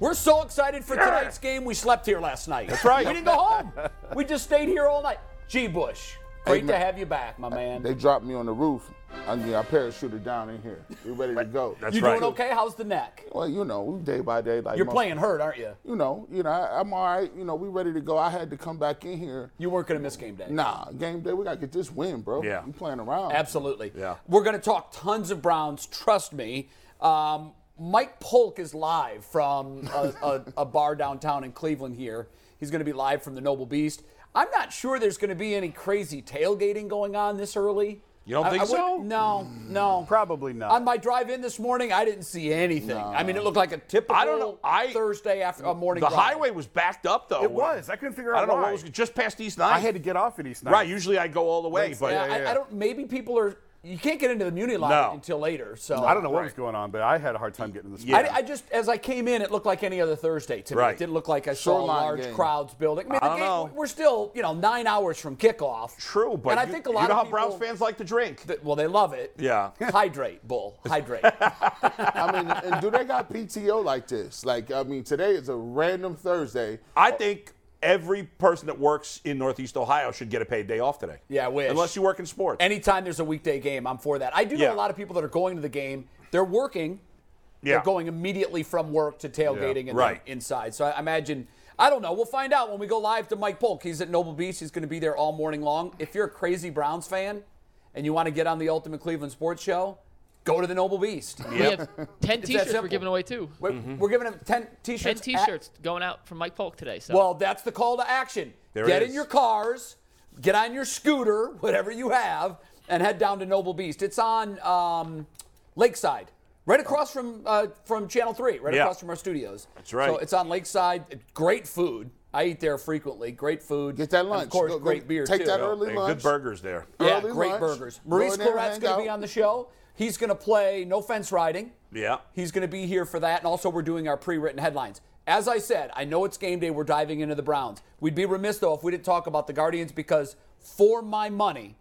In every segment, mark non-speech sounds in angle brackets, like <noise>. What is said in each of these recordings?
We're so excited for tonight's game. We slept here last night. That's right. We didn't go home. we just stayed here all night. G. Bush, great Hey, to have you back, my man. They dropped me on the roof. I mean, I parachuted down in here. We ready to go. That's you right. doing okay? How's the neck? Well, you know, day by day. Like You're most- playing hurt, aren't you? You know, you know, I, I'm all right. You know, we ready to go. I had to come back in here. You weren't going to miss game day. Nah, game day. We gotta get this win, bro. Yeah. We playing around. Absolutely. Yeah. We're going to talk tons of Browns. Trust me. Um, Mike Polk is live from a, a, a bar downtown in Cleveland here. He's going to be live from the Noble Beast. I'm not sure there's going to be any crazy tailgating going on this early. You don't I- think I would- so? No, no. Probably not. On my drive in this morning, I didn't see anything. I mean, it looked like a typical I don't know. I- Thursday after a morning The drive. highway was backed up though. It was. I couldn't figure out. I don't know what was just past East Nine. I had to get off at East Nine. right. Usually I go all the way, but Yeah, yeah, I. I don't. Maybe people are. You can't get into the Muni line No. until later. So I don't know what Right. was going on, but I had a hard time getting this. Yeah. I, I just, as I came in, it looked like any other Thursday to me. Right. It didn't look like I saw Shoreline large game. crowds building. I mean, I don't game, know. we're still, you know, nine hours from kickoff. true. But and I you, think a lot you know of how people, Browns fans like to drink. that- well, they love it. Yeah. <laughs> Hydrate, bull. <laughs> Hydrate. I mean, and do they got PTO like this? Like, I mean, today is a random Thursday. I think every person that works in Northeast Ohio should get a paid day off today. Yeah, I wish. Unless you work in sports. Anytime there's a weekday game, I'm for that. I do know Yeah. a lot of people that are going to the game. They're working. yeah. They're going immediately from work to tailgating and Right. inside. So I imagine. I don't know. We'll find out when we go live to Mike Polk. He's at Noble Beast. He's going to be there all morning long. If you're a crazy Browns fan and you want to get on the Ultimate Cleveland Sports Show, go to the Noble Beast. We have 10 t-shirts we're giving away too. We're, Mm-hmm. we're giving them 10 10 t-shirts. at- t-shirts going out from Mike Polk today. So well, that's the call to action. There it get in your cars, get on your scooter, whatever you have, and head down to Noble Beast. It's on um, Lakeside, right across from uh, from Channel Three, right Yeah. across from our studios. That's right. So it's on Lakeside. Great food. I eat there frequently. Great food. Get that And lunch. Of course, Go- go great beer take too. that early Hey, lunch. good burgers there. Yeah, early great lunch. burgers. Go Maurice in Clarett's going to be on the show. He's going to play no fence riding. Yeah. He's going to be here for that. And also, we're doing our pre written headlines. As I said, I know it's game day. We're diving into the Browns. We'd be remiss, though, if we didn't talk about the Guardians because, for my money,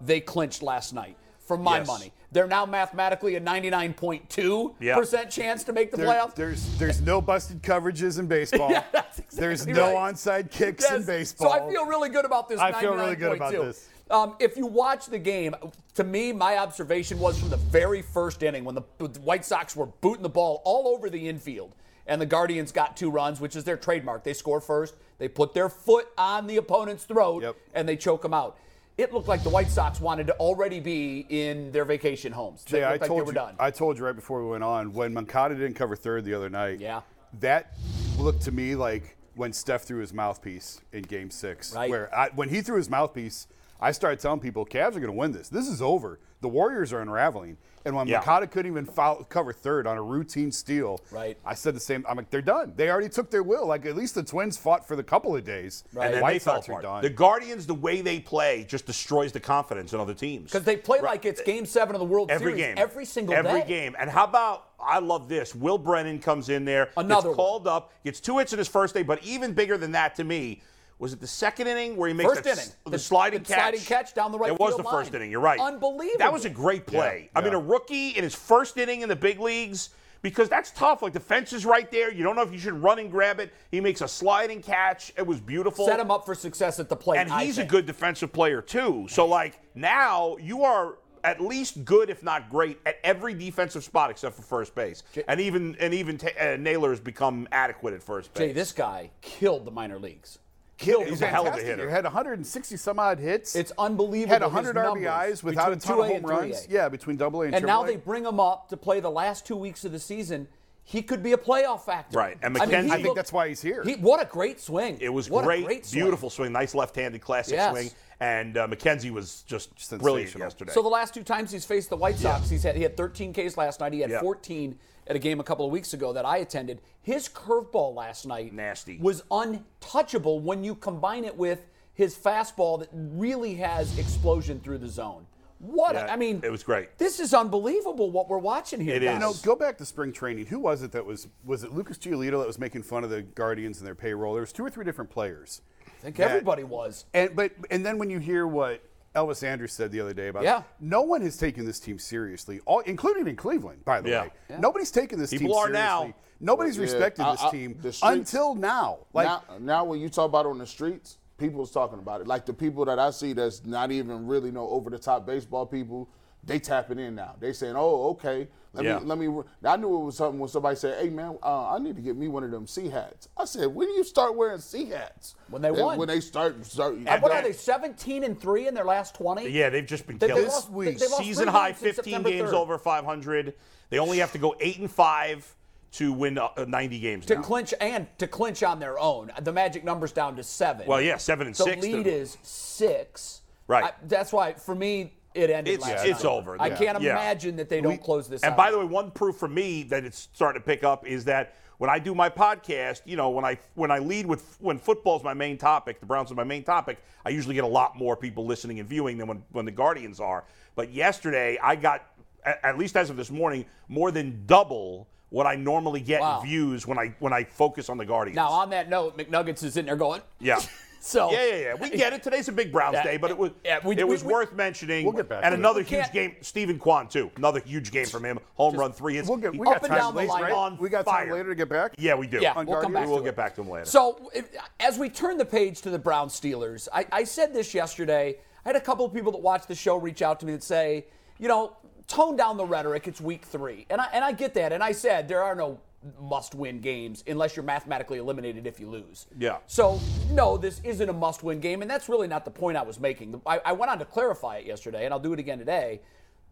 they clinched last night. For my Yes. money. They're now mathematically a 99.2% chance to make the There- playoffs. there's there's no busted coverages in baseball. <laughs> Yeah, that's exactly there's no right. onside kicks in baseball. So I feel really good about this. I feel really good about 99.2. this. Um, if you watch the game, to me, my observation was from the very first inning when the, White Sox were booting the ball all over the infield, and the Guardians got two runs, which is their trademark. They score first, they put their foot on the opponent's throat, Yep. and they choke them out. It looked like the White Sox wanted to already be in their vacation homes. They Jay, I looked like told they were you. done. I told you right before we went on when Moncada didn't cover third the other night. Yeah. That looked to me like when Steph threw his mouthpiece in Game Six. Right. Where I, when he threw his mouthpiece, I started telling people, Cavs are going to win this. This is over. The Warriors are unraveling. And when Yeah. Moncada couldn't even foul, cover third on a routine steal, Right. I said the same. I'm like, they're done. They already took their will. Like at least the Twins fought for the couple of days. Right. And then White they fell Sox are apart. done. The Guardians, the way they play, just destroys the confidence in other teams. Because they play Right. like it's Game Seven of the World every Series game, every single every day. game. And how about I love this? Will Brennan comes in there, Another gets one. called up, gets two hits in his first day, but even bigger than that to me. Was it the second inning where he makes First that inning. the, The- sliding the catch? sliding catch down the right It was the first line. inning. You're right. Unbelievable. That was a great play. Yeah, I mean, a rookie in his first inning in the big leagues. Because that's tough. Like the fence is right there. You don't know if you should run and grab it. He makes a sliding catch. It was beautiful. Set him up for success at the plate. And he's a good defensive player too. So like now you are at least good, if not great, at every defensive spot except for first base. And even and even ta uh, Naylor has become adequate at first base. Jay, this guy killed the minor leagues. Killed. He's a hell of a hitter. He had 160 some odd hits. It's unbelievable. He had 100 numbers RBIs without a ton of 2A home runs. 3A. Yeah, between Double A and And now they bring him up to play the last two weeks of the season. He could be a playoff factor. Right, and I, mean, McKenzie- I think looked- that's why he's here. He, what a great swing. It was what great, a great swing. beautiful swing, nice left-handed classic Yes. swing, and uh, McKenzie was just brilliant yesterday. So the last two times he's faced the White Sox, he's had he had 13 Ks last night. He had Yeah. 14 at a game a couple of weeks ago that I attended. His curveball last night Nasty. was untouchable when you combine it with his fastball that really has explosion through the zone. What Yeah, I mean, it was great. This is unbelievable what we're watching here. It guys. is. You know, go back to spring training. Who was it that was was it Lucas Giolito that was making fun of the Guardians and their payroll? There was two or three different players. I think that- everybody was. And but and then when you hear what Elvis Andrus said the other day about Yeah. no one has taken this team seriously, all including in Cleveland, by the Yeah. way. Nobody's taken this People team are seriously. now. Nobody's Yeah, respected I- uh, this I- team streets- until now. Like now, now when you talk about it on the streets, people's talking about it. Like the people that I see that's not even really no over the top baseball people, they tapping in now. They saying, "Oh, okay, let Yeah. me let me." I knew it was something when somebody said, "Hey, man, uh, I need to get me one of them C hats." I said, "When do you start wearing C hats?" When they And won. When they start, start And what are they? 17 and three in their last 20. Yeah, they've just been They- they killing. lost- week. they Season high 15 games 3rd. over 500. They only have to go eight and five to win uh, 90 games to now. clinch and to clinch on their own. The magic number's down to seven. Well, yeah, seven and the six. lead to- is six. Right. I- that's why for me it ended. It's- last it's night. over. I Yeah. can't Yeah. imagine that they don't close this. And out. by the way, one proof for me that it's starting to pick up is that when I do my podcast, you know, when I when I lead with when football's my main topic, the Browns are my main topic, I usually get a lot more people listening and viewing than when when the Guardians are. But yesterday, I got at least as of this morning more than double what I normally get Wow. in views when I when I focus on the Guardians. now on that note, McNuggets is in there going. yeah. <laughs> So Yeah, yeah, yeah. We get it. Today's a big Browns Yeah, day, but it was yeah, we- it was we- worth mentioning. We'll get back and to another huge game. Steven Kwan too. Another huge game from him. Home run three. It's, we'll get, we got Up and time down the later, line. right? on we got fire. time later to get back. Yeah, we do. Yeah, On we'll come back We'll get back to him later. So, if, as we turn the page to the Brown Steelers, I, I said this yesterday. I had a couple of people that watch the show reach out to me and say, you know, tone down the rhetoric. It's week three, and I and I get that. And I said there are no must-win games unless you're mathematically eliminated if you lose. Yeah. So no, this isn't a must-win game, and that's really not the point I was making. I, I went on to clarify it yesterday, and I'll do it again today.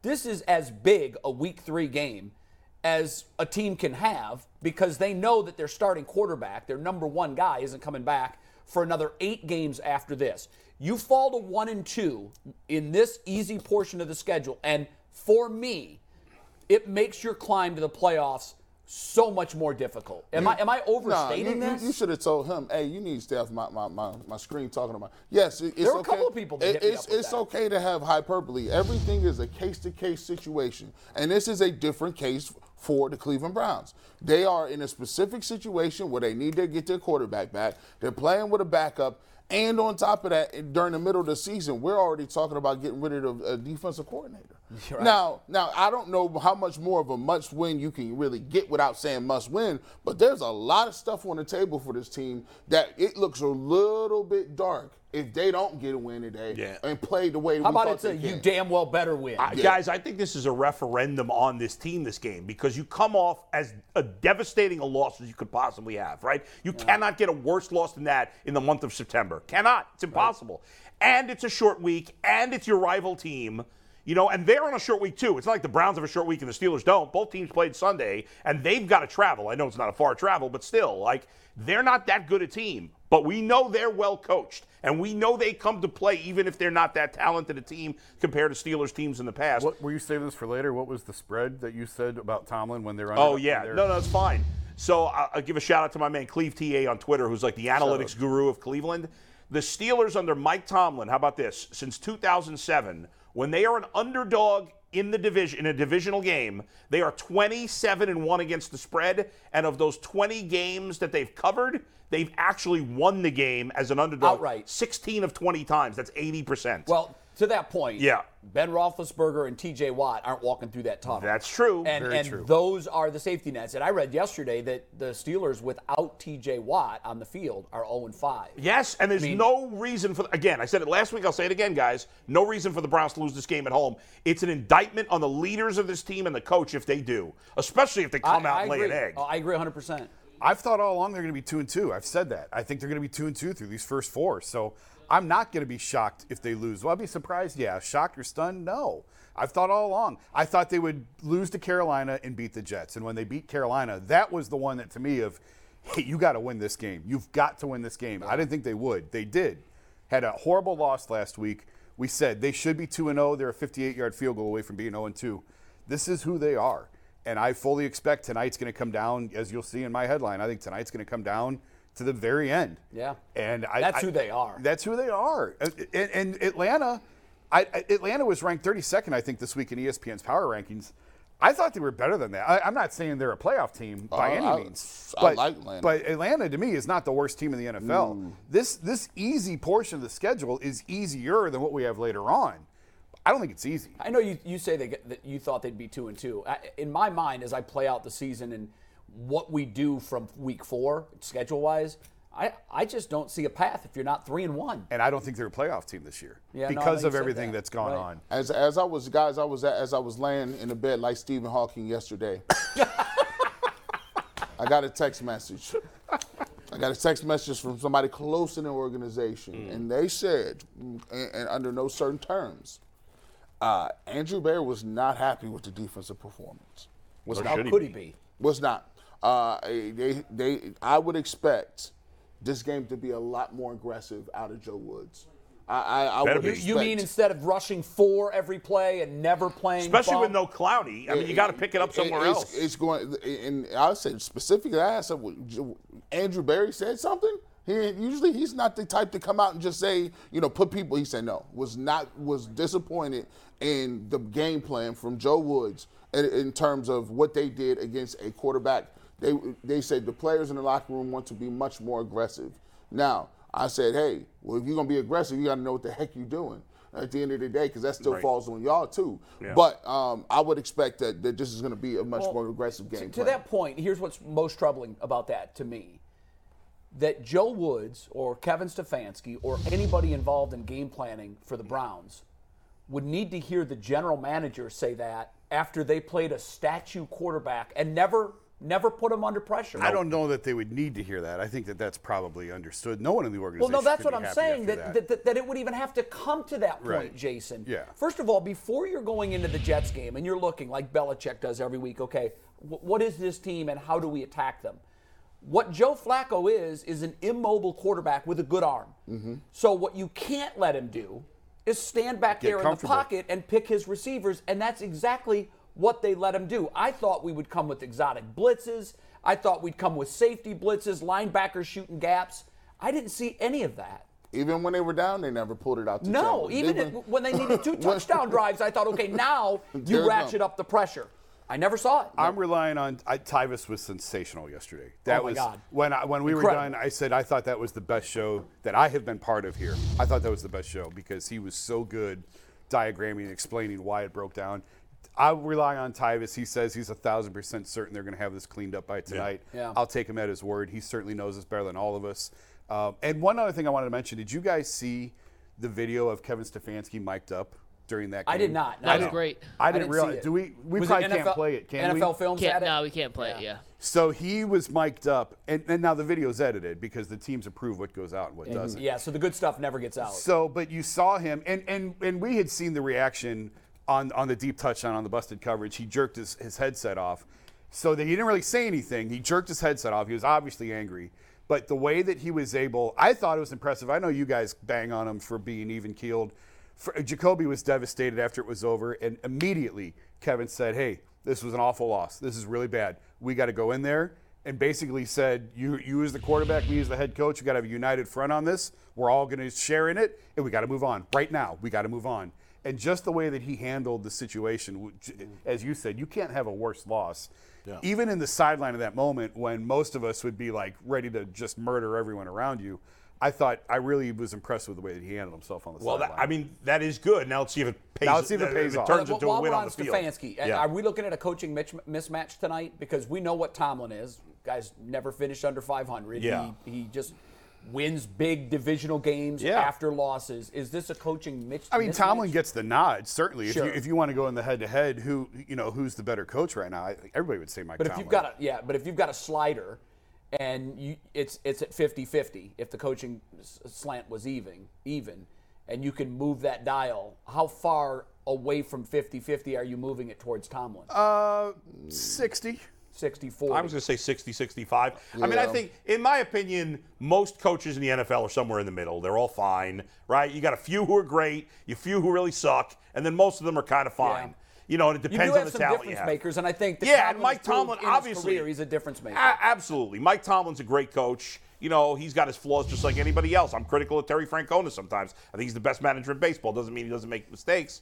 This is as big a week three game as a team can have because they know that their starting quarterback, their number one guy, isn't coming back for another eight games after this. You fall to one and two in this easy portion of the schedule, and for me, it makes your climb to the playoffs so much more difficult. Am I am I Nah, overstating you, this? You, you should have told him, "Hey, you need to stay off my, my, my, my screen talking about." Yes, it, it's There were a okay. couple of people It- it's it's that. okay to have hyperbole. Everything is a case to case situation, and this is a different case for the Cleveland Browns. They are in a specific situation where they need to get their quarterback back. They're playing with a backup. And on top of that, during the middle of the season, we're already talking about getting rid of the uh, defensive coordinator. <laughs> Now, now I don't know how much more of a must win you can really get without saying must win, but there's a lot of stuff on the table for this team that it looks a little bit dark if they don't get a win today Yeah. and play the way How we about thought it's a they you damn well better win? I- Guys, I think this is a referendum on this team, this game, because you come off as a devastating a loss as you could possibly have, right? You cannot get a worse loss than that in the month of September. Cannot. It's impossible. And it's a short week, and it's your rival team. You know, and they're on a short week too. It's not like the Browns have a short week and the Steelers don't. Both teams played Sunday, and they've got to travel. I know it's not a far travel, but still, like they're not that good a team. But we know they're well coached, and we know they come to play even if they're not that talented a team compared to Steelers teams in the past. What were you saving this for later? What was the spread that you said about Tomlin when they're under? Oh yeah, no, no, it's fine. So I'll, I'll give a shout out to my man Cleve TA on Twitter, who's like the analytics guru of Cleveland. The Steelers under Mike Tomlin, how about this? Since 2007, when they are an underdog in the division in a divisional game, they are 27 and one against the spread, and of those 20 games that they've covered, they've actually won the game as an underdog Outright. 16 of 20 times. That's 80 percent. well, to that point, Yeah. Ben Roethlisberger and T.J. Watt aren't walking through that tunnel. that's true. and Very and true. those are the safety nets. And I read yesterday that the Steelers, without T.J. Watt on the field, are 0 and 5. Yes, and there's mean- no reason for again. I said it last week. I'll say it again, guys. No reason for the Browns to lose this game at home. It's an indictment on the leaders of this team and the coach if they do, especially if they come I, out I and lay an egg. Oh, I agree 100. percent I've thought all along they're going to be two and two. I've said that. I think they're going to be two and two through these first four. So I'm not going to be shocked if they lose. Will I be surprised? Yeah. Shocked or stunned? No. I've thought all along. I thought they would lose to Carolina and beat the Jets. And when they beat Carolina, that was the one that to me of, hey, you got to win this game. You've got to win this game. I didn't think they would. They did. Had a horrible loss last week. We said they should be 2 and 0. They're a 58 yard field goal away from being 0 and 2. This is who they are. And I fully expect tonight's going to come down, as you'll see in my headline. I think tonight's going to come down to the very end. Yeah. And I, That's I- who they are. That's who they are. Uh, And, and Atlanta, I, I- Atlanta was ranked 32nd, I think, this week in ESPN's power rankings. I thought they were better than that. I, I'm not saying they're a playoff team by I- any I- means. I But, like Atlanta. but Atlanta, to me, is not the worst team in the NFL. This this easy portion of the schedule is easier than what we have later on. I don't think it's easy. I know you, you say they that you thought they'd be two and two. I, in my mind, as I play out the season and what we do from week four, schedule wise, I, I just don't see a path if you're not three and one. And I don't think they're a playoff team this year Yeah, because know of everything that. that's gone Right. on. As, as I was, guys, I was as I was laying in the bed like Stephen Hawking yesterday. <laughs> I got a text message. I got a text message from somebody close in the organization, and they said, and, and under no certain terms, uh, Andrew Berry was not happy with the defensive performance. Was How should he could be? he be? was not. Uh, they, they, I would expect this game to be a lot more aggressive out of Joe Woods. I, I, I would be. You, you mean instead of rushing four every play and never playing, Especially with no Clowney. I mean, you got to pick it up somewhere it's, else. It's going, and I would say specifically, I asked him, Andrew Berry said something. He usually he's not the type to come out and just say, you know, put people. He said no, was not was disappointed in the game plan from Joe Woods in, in terms of what they did against a quarterback. They they said the players in the locker room want to be much more aggressive. Now I said, hey, well if you're gonna be aggressive, you got to know what the heck you're doing at the end of the day because that still Right. falls on y'all too. Yeah. But um, I would expect that, that this is going to be a much Well, more aggressive game. To, to that point, here's what's most troubling about that to me. That Joe Woods or Kevin Stefanski or anybody involved in game planning for the Browns would need to hear the general manager say that after they played a statue quarterback and never never put him under pressure. I don't know that they would need to hear that. I think that that's probably understood. No one in the organization. Well, no, that's what I'm saying. That, that. That, that it would even have to come to that point, Right. Jason. Yeah. First of all, before you're going into the Jets game and you're looking like Belichick does every week, okay, wh- what is this team and how do we attack them? What Joe Flacco is is an immobile quarterback with a good arm. Mm-hmm. So what you can't let him do is stand back Get there in the pocket and pick his receivers, and that's exactly what they let him do. I thought we would come with exotic blitzes. I thought we'd come with safety blitzes, linebackers shooting gaps. I didn't see any of that. even when they were down, they never pulled it out. To No, Chambers. even Even- if- when they needed two <laughs> touchdown <laughs> drives, I thought, okay, now There's <laughs> you no- ratchet up the pressure. I never saw it. I'm relying on I, Tyvis was sensational yesterday. That Oh, my was God. when I, when we Incredible. were done. I said I thought that was the best show that I have been part of here. I thought that was the best show because he was so good, diagramming and explaining why it broke down. I rely on Tyvis. He says he's a thousand percent certain they're going to have this cleaned up by tonight. Yeah. I'll take him at his word. He certainly knows this better than all of us. Um, and one other thing I wanted to mention: Did you guys see the video of Kevin Stefanski mic'd up during that? game? I did not. No, That was great. I I didn't didn't realize. see it. Do we? We Was probably NFL can't play it. Can we? NFL Films Can't, it? no, we can't play it. Yeah. So he was mic'd up, and, and now the video's edited because the teams approve what goes out and what doesn't. Yeah, so the good stuff never gets out. So, but you saw him, and and and we had seen the reaction on on the deep touchdown on the busted coverage. He jerked his, his headset off, so that he didn't really say anything. He jerked his headset off. He was obviously angry, but the way that he was able, I thought it was impressive. I know you guys bang on him for being even keeled. Jacoby was devastated after it was over, and immediately Kevin said, "Hey, this was an awful loss. This is really bad. We got to go in there." And basically said, "You, you as the quarterback, me as the head coach, we got to have a united front on this. We're all going to share in it, and we got to move on right now. We got to move on." And just the way that he handled the situation, mm. as you said, you can't have a worse loss. Even in the sideline of that moment, when most of us would be like ready to just murder everyone around you, I thought I really was impressed with the way that he handled himself on the sideline. Well. I mean, that is good. Now let's see if it pays. Now let's see if it pays off. turns Well, into while a win we're on on the field. Stefanski, Yeah. are we looking at a coaching mismatch tonight? Because we know what Tomlin is. Guys never finished under 500. Yeah. He, he just wins big divisional games Yeah. after losses. Is this a coaching mitch? I mean, mismatch? Tomlin gets the nod certainly. Sure. If you if you want to go in the head to head, who you know who's the better coach right now? I everybody would say Mike But if you've got a yeah, but if you've got a slider and you it's it's at 50-50 if the coaching slant was even even and you can move that dial, how far away from 50-50 are you moving it towards Tomlin? uh, sixty. 60-40. I was going to say 60, 65. I mean, I think, in my opinion, most coaches in the NFL are somewhere in the middle. They're all fine, right? You got a few who are great, a few who really suck, and then most of them are kind of fine. You know, and it depends on the some talent difference you have. makers, and I think that Yeah, and Mike Tomlin, in obviously, career, he's a difference maker. A- absolutely. Mike Tomlin's a great coach. You know, he's got his flaws just like anybody else. I'm critical of Terry Francona sometimes. I think he's the best manager in baseball. Doesn't mean he doesn't make mistakes.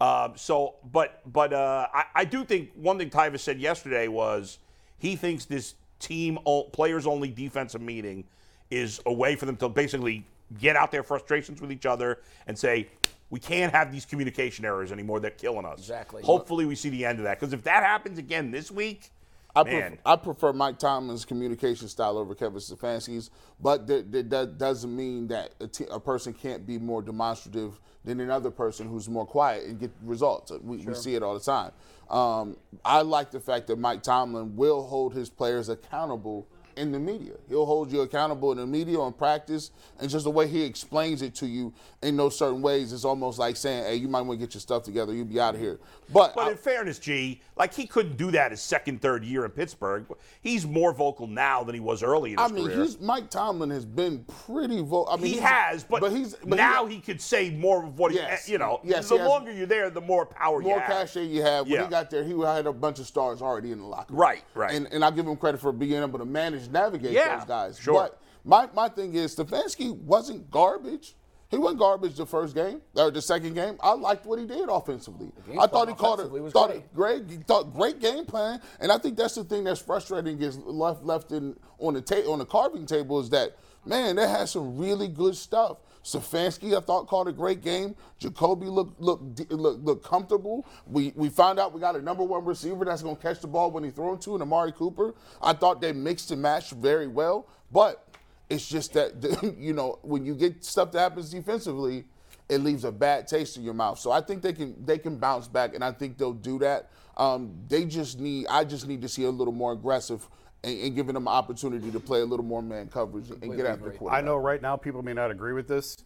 Um, so, but but uh, I, I do think one thing Tyvis said yesterday was he thinks this team players only defensive meeting is a way for them to basically get out their frustrations with each other and say we can't have these communication errors anymore. They're killing us. Exactly. Hopefully, we see the end of that because if that happens again this week, I, pref- I prefer Mike Tomlin's communication style over Kevin Stefanski's, but that, that, that doesn't mean that a, t- a person can't be more demonstrative than another person who's more quiet and get results. We, we see it all the time. Um, I like the fact that Mike Tomlin will hold his players accountable in the media. He'll hold you accountable in the media on practice, and just the way he explains it to you in those certain ways is almost like saying, "Hey, you might want to get your stuff together. You'll be out of here." But, But I- in fairness, G, like he couldn't do that his second, third year in Pittsburgh. He's more vocal now than he was early in his I mean, career. he's Mike Tomlin has been pretty vocal. I mean, he has, but, he's but now he, he, could say more of what Yes. he, you know. Yes, the longer you're there, the more power more you have. More cachet you have. When Yeah. he got there, he had a bunch of stars already in the locker room. Right, right. And and I give him credit for being able to manage, navigate Yeah, those guys. sure. But my my thing is Stefanski wasn't garbage. He wasn't garbage the first game or the second game. I liked what he did offensively. I thought he called offensively it thought great. it great. He thought great game plan, and I think that's the thing that's frustrating is left left in on the ta- on the carving table is that man, they had some really good stuff. Stefanski, I thought, called a great game. Jacoby looked looked looked, comfortable. We we found out we got a number one receiver that's going to catch the ball when he thrown to, and Amari Cooper. I thought they mixed and matched very well, but it's just that <laughs> you know when you get stuff that happens defensively, it leaves a bad taste in your mouth. So I think they can they can bounce back, and I think they'll do that. Um, they just need I just need to see a little more aggressive and, and giving them an opportunity to play a little more man coverage and get after the agree. quarterback. I know right now people may not agree with this.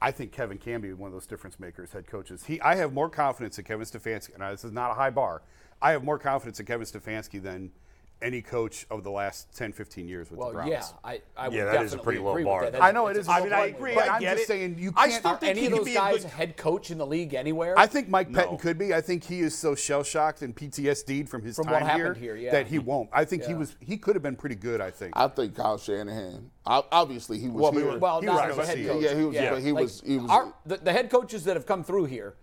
I think Kevin can be one of those difference makers, head coaches. He, I have more confidence in Kevin Stefanski, and this is not a high bar. I have more confidence in Kevin Stefanski than any coach of the last 10, 15 years with the Well, Browns. yeah, I, I would Yeah, that definitely is a pretty low bar. with that. I know it That's- is. it's I mean, I But- agree. But I I'm just it. saying you I can't. I still Are think any he of could those be a guys good- head coach in the league anywhere? I think Mike Pettine could be. I think he is so shell shocked and PTSD'd from his From time what happened here, yeah. that he won't. I think he was. He could have been pretty good. I think. I think Kyle Shanahan. I, obviously, he was Well, here. he was- well, he not was as a head coach. Yeah, he was- but he Like, was- he was- our- the, the head coaches that have come through here,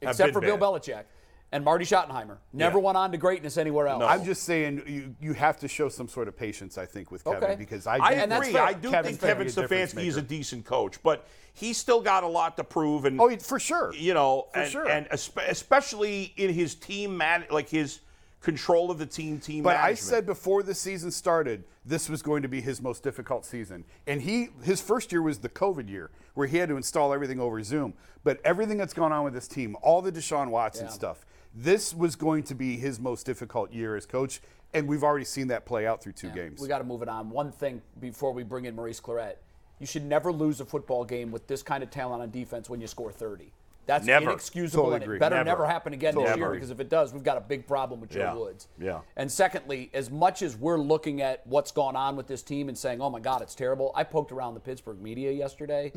except for Bill. Belichick and Marty Schottenheimer, never Yeah. went on to greatness anywhere else. I'm just saying you, you have to show some sort of patience. I think with Kevin Okay. because I, I do agree. I do Kevin's think Kevin be a difference Stefanski is a decent coach, but he's still got a lot to prove. And Oh, for sure. you know, For and, sure. and especially in his team man, like his control of the team, team. But I said before the season started, this was going to be his most difficult season. And he his first year was the COVID year, where he had to install everything over Zoom. But everything that's gone on with this team, all the Deshaun Watson Yeah. stuff, this was going to be his most difficult year as coach. And we've already seen that play out through two games. We got to move it on. One thing before we bring in Maurice Clarett. You should never lose a football game with this kind of talent on defense when you score 30. That's Never. inexcusable, Totally and agree. it better Never. never, happen again this year agree. because if it does, we've got a big problem with Joe Yeah. Woods. Yeah. And secondly, as much as we're looking at what's gone on with this team and saying, "Oh my God, it's terrible," I poked around the Pittsburgh media yesterday.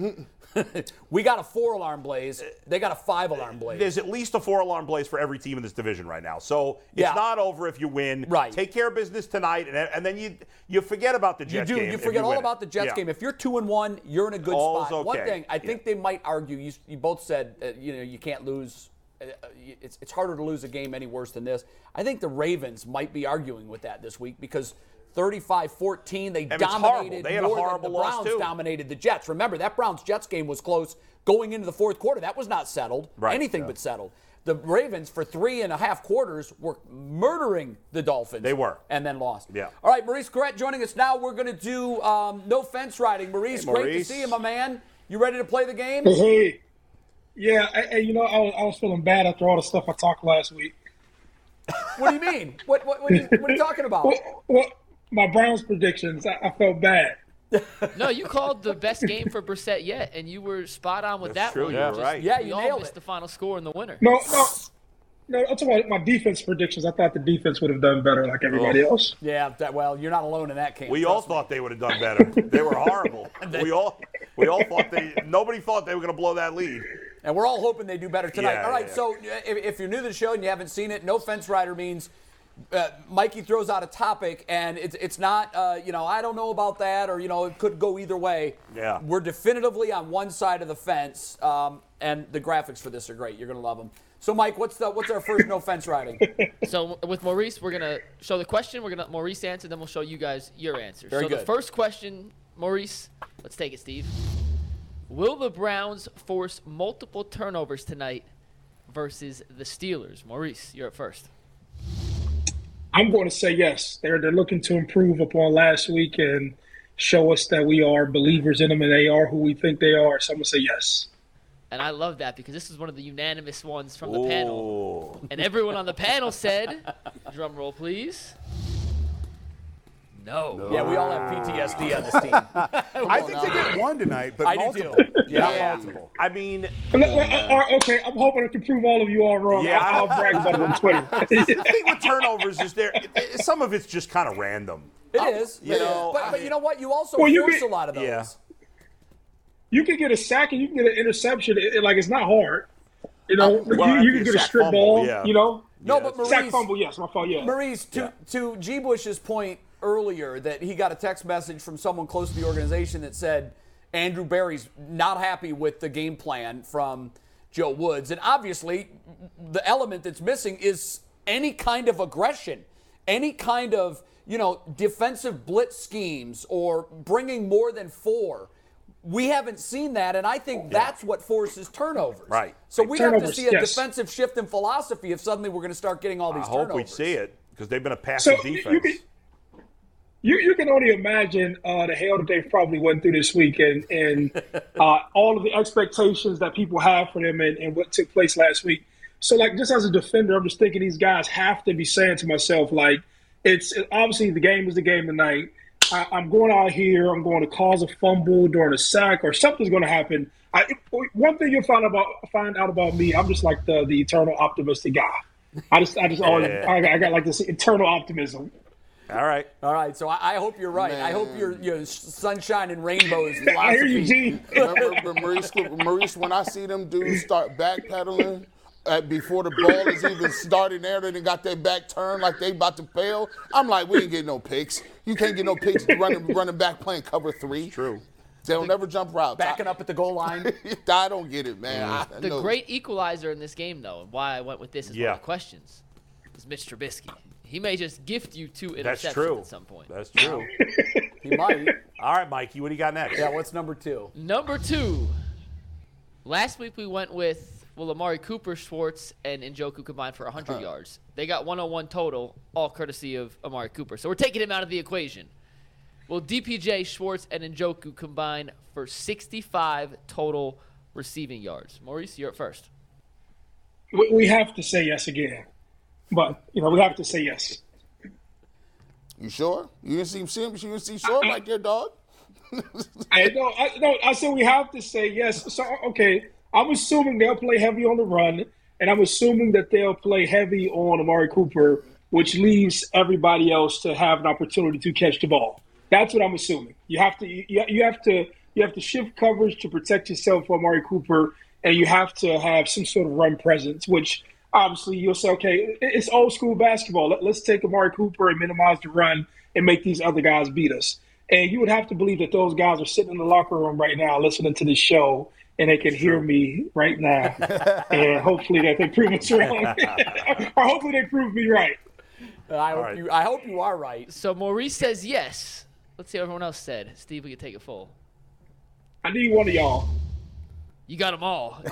<laughs> we got a four alarm blaze. They got a five alarm blaze. There's at least a four alarm blaze for every team in this division right now. So it's Yeah. not over if you win. Right. Take care of business tonight, and, and then you you forget about the Jets game. You do. game. You if forget all win it. about the Jets Yeah. game. If you're two and one, you're in a good All's spot. One thing I think they might argue. You, you both said uh, uh, you know you can't lose. Uh, uh, it's, it's harder to lose a game any worse than this. I think the Ravens might be arguing with that this week because 35-14 they it's horrible. dominated They had a more horrible than the loss, Browns too. dominated the Jets. Remember that Browns Jets game was close going into the fourth quarter. That was not settled. Right. Anything Yeah. but settled. The Ravens for three and a half quarters were murdering the Dolphins. They were. and then lost. Yeah. All right, Maurice Clarett joining us now. We're going to do um, no fence riding. Maurice, Hey, great to see you, my man. You ready to play the game? Hey, yeah, I, I- you know, I was, I was feeling bad after all the stuff I talked last week. What do you mean? What, what, what, are, you, what are you talking about? Well, well my Browns predictions, I, I felt bad. <laughs> No, you called the best game for Brissett yet, and you were spot on with That's that true, one. you're Just- right. Yeah, we you all nailed missed it. the final score in the winner. No, no, no. I'm talking about my defense predictions. I thought the defense would have done better, like everybody Oh. else. Yeah, that, well, you're not alone in that camp. We all me. thought they would have done better. they were horrible. <laughs> we all we all thought they nobody thought they were going to blow that lead. And we're all hoping they do better tonight. Yeah, all right, yeah, yeah. so uh, if, if you're new to the show and you haven't seen it, no fence rider means uh, Mikey throws out a topic and it's it's not uh, you know I don't know about that or you know it could go either way. Yeah. we're definitively on one side of the fence, um, and the graphics for this are great. You're gonna love them. So Mike, what's the what's our first no fence riding? <laughs> So with Maurice, we're gonna show the question. We're gonna Maurice answer, then we'll show you guys your answer. Very so the good. first question, Maurice, let's take it, Steve. Will the Browns force multiple turnovers tonight versus the Steelers? Maurice, you're up first. I'm going to say yes. They're they're looking to improve upon last week and show us that we are believers in them and they are who we think they are. So I'm going to say yes. And I love that because this is one of the unanimous ones from the panel. And everyone on the panel said, drum roll please. No. yeah, we all have PTSD on this team. <laughs> I think they get one tonight, but I do multiple. too. Not Yeah. multiple. I mean, uh, uh, okay, I'm hoping I can prove all of you all wrong. Yeah. I'll, I'll brag about it on Twitter. <laughs> the thing with turnovers is there. some of it's just kind of random. It is, You know, but, but you know what? You also Well, you force get- a lot of those. Yeah. you can get a sack and you can get an interception. It, it- like it's not hard. You know, well, you, you you can get a strip fumble, ball. yeah. You know, No, Yeah, but that's- sack fumble. Yes, my fault. Yeah. Maurice, to, Yeah. to G. Bush's point earlier that he got a text message from someone close to the organization that said Andrew Berry's not happy with the game plan from Joe Woods. And obviously, the element that's missing is any kind of aggression, any kind of, you know, defensive blitz schemes or bringing more than four. We haven't seen that, and I think that's what forces turnovers. Right. So we have to see a yes. defensive shift in philosophy if suddenly we're going to start getting all these I these hope turnovers. we see it because they've been a passive So, you- you defense. can- You, you can only imagine uh, the hell that they probably went through this week and, and <laughs> uh, all of the expectations that people have for them and, and what took place last week. So, like, just as a defender, I'm just thinking these guys have to be saying to myself, like, it's obviously the game is the game tonight. I, I'm going out here, I'm going to cause a fumble during a sack or something's going to happen. I, one thing you'll find about find out about me, I'm just like the the eternal optimistic guy. I just I just always Yeah. I, got- I got like this eternal optimism. All right. All right, so I, I hope you're right. I hope your your sunshine and rainbows philosophy. <laughs> I hear you, Gene. <laughs> Remember, Maurice, Maurice, when I see them dudes start backpedaling at, before the ball is even starting there, they got their back turned like they about to fail. I'm like, we ain't getting no picks. You can't get no picks running running back playing cover three. True. They'll never jump routes. Backing I, up at the goal line. <laughs> I don't get it, man. Mm. I, The no. great equalizer in this game, though, and why I went with this is one of the questions, is Mitch Trubisky. He may just gift you two interceptions That's true. at some point. That's true. <laughs> He might. All right, Mikey. What do you got next? Yeah. What's number two? Number two. Last week we went with well, Amari Cooper, Schwartz, and Njoku combined for 100 yards. They got 101 total, all courtesy of Amari Cooper. So we're taking him out of the equation. Well, DPJ, Schwartz, and Njoku combine for 65 total receiving yards? Maurice, you're up first. We, we have to say yes again, but you know we have to say yes. You sure? You didn't see him? You didn't see short right there, dog. I no, I, no, I said we have to say yes. So okay, I'm assuming they'll play heavy on the run, and I'm assuming that they'll play heavy on Amari Cooper, which leaves everybody else to have an opportunity to catch the ball. That's what I'm assuming. You have to you, you have to you have to shift coverage to protect yourself from Amari Cooper, and you have to have some sort of run presence, which obviously you'll say, okay, it's old school basketball. Let, let's take Amari Cooper and minimize the run and make these other guys beat us. And you would have to believe that those guys are sitting in the locker room right now listening to this show and they can hear me right now. <laughs> and hopefully that they prove us wrong. <laughs> or hopefully they prove me right. I hope right. you. I hope you are right. So Maurice says yes. Let's see what everyone else said. Steve, we can take it full. I need one of y'all. You got them all. <laughs>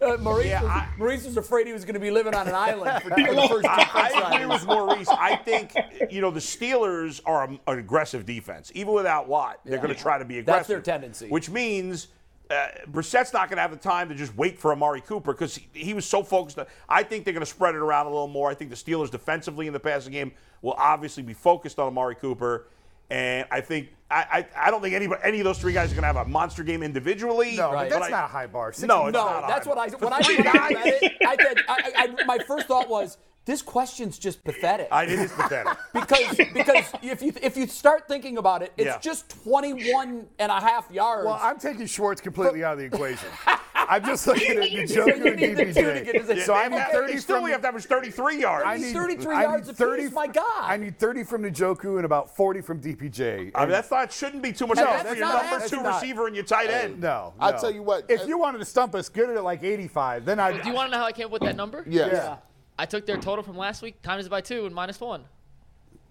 Uh, Maurice, Yeah, was, I- Maurice was afraid he was going to be living on an island for, for <laughs> the first two I, I agree with Maurice. I think you know the Steelers are a- an aggressive defense, even without Watt. They're Yeah. going to try to be aggressive. That's their tendency. Which means uh, Brissett's not going to have the time to just wait for Amari Cooper because he, he was so focused. On, I think they're going to spread it around a little more. I think the Steelers defensively in the passing game will obviously be focused on Amari Cooper. And I think I, I, I don't think anybody, any of those three guys are going to have a monster game individually. No, Right. but that's I- not a high bar. No, it's No, not that's what I For when I three when I read <laughs> it, I said I, I, my first thought was this question's just pathetic. I, it is pathetic. <laughs> because because if you if you start thinking about it, it's Yeah. just 21 and a half yards. Well, I'm taking Schwartz completely out of the equation. <laughs> I'm just <laughs> looking at the Njoku and the two to DPJ. So I'm attention. 30 still from we have to average 33 yards. I need 33 I yards need apiece, my God. I need 30 from Njoku and about 40 from DPJ. I mean, that's not shouldn't be too much No, help for that's your number two not. receiver and your tight end. no, I'll tell you what, If you wanted to stump us, get it at like 85. Then I. Do you want to know how I came up with that number? yes. yeah. I took their total from last week, times it by two, and minus one.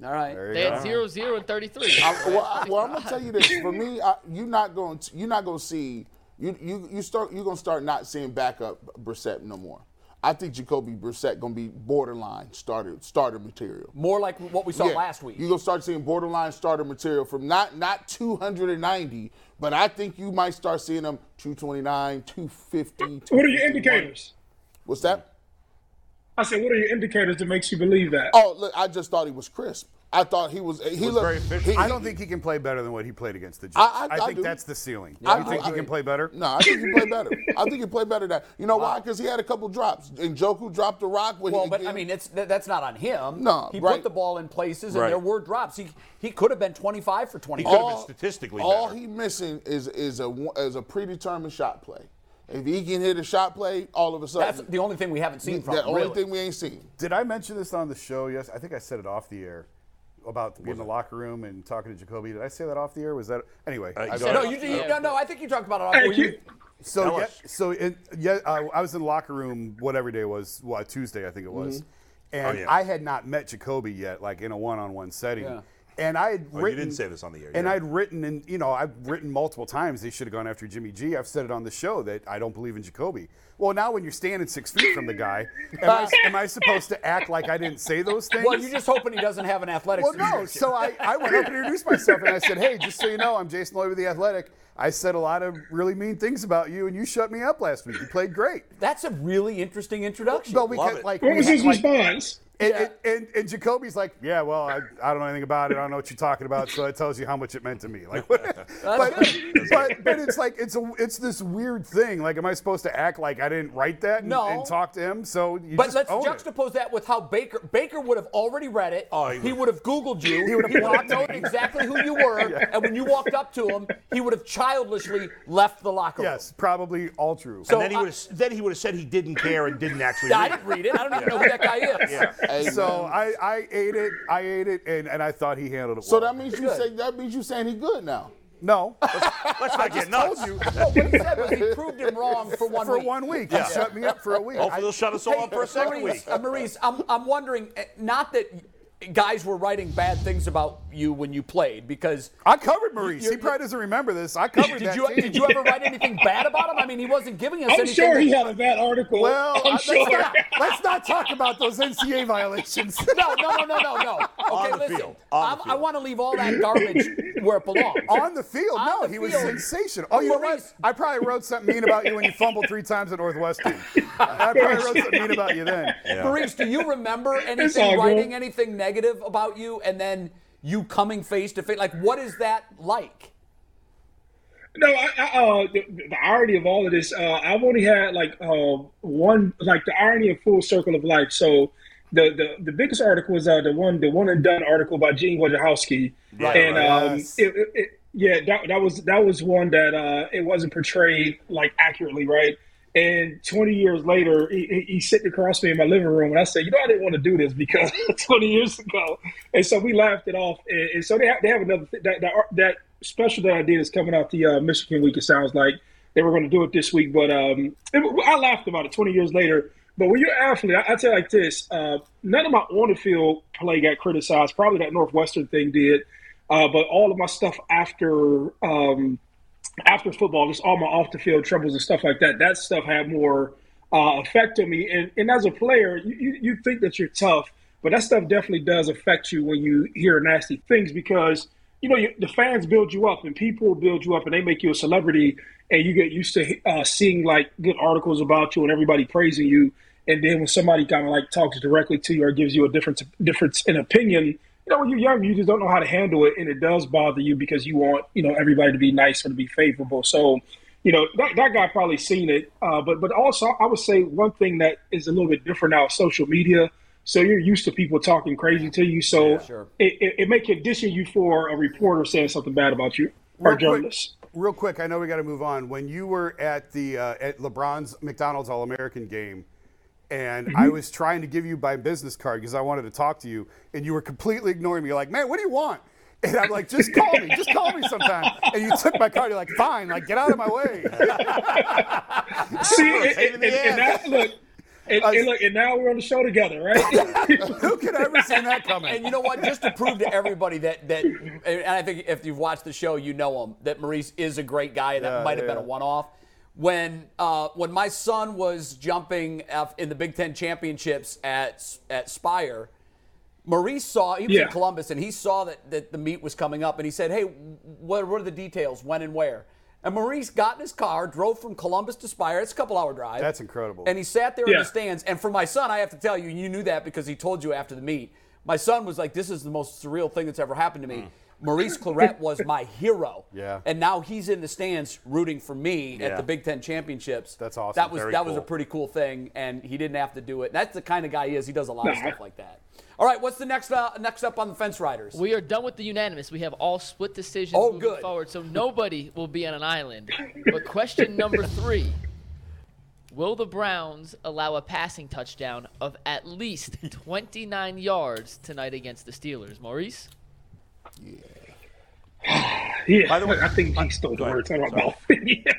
All right. They go. had zero, zero, and 33. I, well, I, well, I'm gonna tell you this. For me, I, you're not going. To, you're not going to see. You you you start. You're going to start not seeing backup Brissett no more. I think Jacoby Brissett going to be borderline starter starter material. More like what we saw Yeah. last week. You're gonna start seeing borderline starter material from not not 290, but I think you might start seeing them 229, 250. What are your indicators? What's that? I said, what are your indicators that makes you believe that? Oh, look, I just thought he was crisp. I thought he was. He was looked very efficient. he- I don't think he can play better than what he played against the Jets. I- I- I think do. that's the ceiling. I you do. think he can play better? No, I think he play better. <laughs> I think he play better than you know why? Because he had a couple drops. Njoku dropped a rock. When he Well, he, but I mean, it's that's not on him. No, he right. put the ball in places, and Right. there were drops. He he could have been 25 for 20. He could have been statistically all better. he missing is is a is a predetermined shot play. If he can hit a shot play, all of a sudden, That's the only thing we haven't seen from the him. only really. thing we ain't seen. Did I mention this on the show? Yes, I think I said it off the air about being in the locker room and talking to Jacoby. Did I say that off the air? Was that anyway? I- go no, you, you no, no. I think you talked about it. Off, Hey, well, you- So yeah, so it, yeah, uh, I was in the locker room whatever day it was, what Tuesday I think it was, and Oh, yeah. I had not met Jacoby yet, like in a one-on-one setting. Yeah. And I had Oh, you didn't say this on the air, And yeah. I'd written, and you know, I've written multiple times. They should have gone after Jimmy G. I've said it on the show that I don't believe in Jacoby. Well, now when you're standing six feet from the guy, am I, <laughs> am I supposed to act like I didn't say those things? well, you're just hoping he doesn't have an athletic. Well, no. description. So I, I went up and introduced myself, and I said, "Hey, just so you know, I'm Jason Lloyd with the Athletic. I said a lot of really mean things about you, and you shut me up last week. You played great." that's a really interesting introduction. But we Love kept, it. like, What was had, his like- response? And, Yeah. and, and, and Jacoby's like, yeah, well, I, I don't know anything about it. I don't know what you're talking about. So it tells you how much it meant to me. Like, <laughs> but, but, but, but it's like it's a it's this weird thing. Like, am I supposed to act like I didn't write that and, No. and talk to him? So you But just let's own it. juxtapose that with how Baker Baker would have already read it. Oh, he he, would- would have Googled you. He would have known exactly who you <laughs> were. And when you walked up to him, he would have childishly left the locker room. Yes, probably all true. So and then he would have then he would have said he didn't care and didn't actually. Yeah, I read didn't read it. I don't even know <laughs> who that guy is. Hey, So. I, I ate it, I ate it, and, and I thought he handled it well. so well. that means you say that means you saying he good now. no, Let's not get nuts. No, what he said was he proved him wrong for one for week. one week. Yeah. He shut me up for a week. Hopefully, they'll shut us all up for a second Maurice, week. uh, Maurice, I'm, I'm wondering, eh, not that guys were writing bad things about you when you played, because I covered Maurice. He You're- probably doesn't remember this. I covered did that you team. did you ever write anything bad about him? I mean, he wasn't giving us anything. I'm anything. sure he had a bad article. Well, I'm uh, sure. let's, not, let's not talk about those NCAA violations. <laughs> No, no, no, no, no, no. Okay, the listen. field. On the I'm- I field. want to leave all that garbage where it belongs. On the field, On no, the he was sensational. Oh, you know what? Maurice- I probably wrote something mean about you when you fumbled three times at Northwestern. <laughs> I probably wrote something mean about you then. Maurice, do you remember anything writing anything negative about you, and then you coming face to face? Like, what is that like? No, I, I, uh, the, the irony of all of this, uh, I've only had like uh, one, like the irony of full circle of life. So the the, the biggest article was uh, the one the one and done article by Gene Wojciechowski, Right, and right. um, Yes. it, it, it, yeah, that, that was that was one that uh, it wasn't portrayed like accurately, right? And 20 years later, he, he- he's sitting across me in my living room, and I said, "You know, I didn't want to do this because <laughs> 20 years ago." And so we laughed it off. And, and so they have, they have another th- that, that that special that I did is coming out the uh, Michigan week. It sounds like they were going to do it this week, but um, it, I laughed about it 20 years later. But when you're an athlete, I, I tell you like this: uh, none of my on the field play got criticized. Probably that Northwestern thing did, uh, but all of my stuff after. Um, after football, just all my off the field troubles and stuff like that. That stuff had more uh, effect on me. And, and as a player, you, you, think that you're tough, but that stuff definitely does affect you when you hear nasty things because you know you, the fans build you up and people build you up and they make you a celebrity and you get used to uh, seeing like good articles about you and everybody praising you. And then when somebody kind of like talks directly to you or gives you a different difference in opinion, you know, when you're young, you just don't know how to handle it, and it does bother you because you want, you know, everybody to be nice or to be favorable. So, you know, that, that guy probably seen it. Uh, but but also, I would say one thing that is a little bit different now: social media. So you're used to people talking crazy to you. So Sure. it, it, it may condition you for a reporter saying something bad about you or Real quick, journalists. real quick, I know we got to move on. When you were at the uh, at LeBron's McDonald's All American game, and I mm-hmm. was trying to give you my business card because I wanted to talk to you, and you were completely ignoring me. You're like, "Man, what do you want?" And I'm like, "Just call me, just call me sometime." And you took my card. You're like, "Fine, like get out of my way." See, <laughs> and, pain and, and now, look, and, and look, and now we're on the show together, right? <laughs> Who could ever see that coming? And you know what? Just to prove to everybody that that, and I think if you've watched the show, you know him that Maurice is a great guy. That Yeah, might have been a one-off. When uh, when my son was jumping in the Big Ten championships at at Spire, Maurice saw he was in Columbus and he saw that, that the meet was coming up and he said, "Hey, what, what are the details? When and where?" And Maurice got in his car, drove from Columbus to Spire. It's a couple hour drive. That's incredible. And he sat there in the stands. And for my son, I have to tell you, you knew that because he told you after the meet. My son was like, "This is the most surreal thing that's ever happened to me." Maurice <laughs> Clarett was my hero. Yeah. And now he's in the stands rooting for me Yeah. at the Big Ten championships. That's awesome. That was Very that was a pretty cool thing, and he didn't have to do it. That's the kind of guy he is. He does a lot of stuff like that. All right, what's the next uh, next up on the fence riders? We are done with the unanimous. We have all split decisions Oh, moving good. forward, so nobody will be on an island. But question number three: Will the Browns allow a passing touchdown of at least 29 yards tonight against the Steelers? Maurice? Yeah, <sighs> By the way- I think he stole the Go ahead. words out of my mouth. yeah.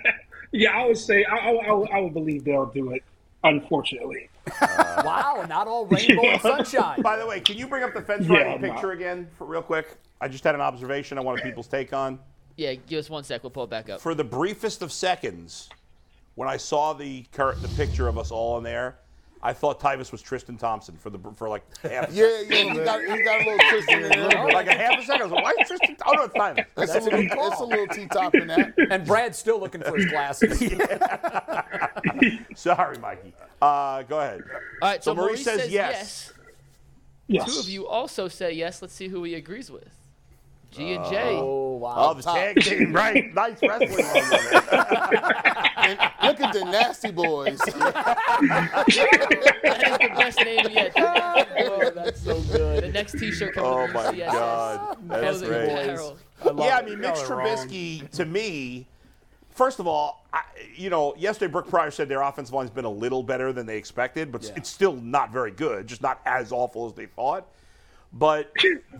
yeah, I would say I, I, I, would- believe they'll do it. Unfortunately, uh, wow, not all <laughs> rainbow and sunshine. By the way, can you bring up the fence Yeah, riding I'm picture not- again for real quick? I just had an observation I wanted people's take on. Yeah, give us one sec. We'll pull it back up. For the briefest of seconds, when I saw the cur- the picture of us all in there, I thought Tyvis was Tristan Thompson for the for like half a Yeah, second. yeah, he got, he got a little twist in there. like a half a second. I was like, why is Tristan? Oh no, it's Tyvis. It's, That's a a good little, it's a little T-top in that. <laughs> And Brad's still looking for his glasses. <laughs> <laughs> Sorry, Mikey. Uh, go ahead. All right, so, So Maurice says yes. yes. Two of you also say yes. Let's see who he agrees with. G and J. oh wow. Oh, the tag team, right? <laughs> Nice wrestling. on there. And look at the nasty boys. <laughs> That is the best name yet. <laughs> oh, that's so good. The next T-shirt comes Oh with my CSS. God, that's great. Yeah, I mean, Mitch Y'all are wrong. Trubisky, to me, first of all, I, you know, yesterday Brooke Pryor said their offensive line's been a little better than they expected, but Yeah. it's still not very good, just not as awful as they thought. But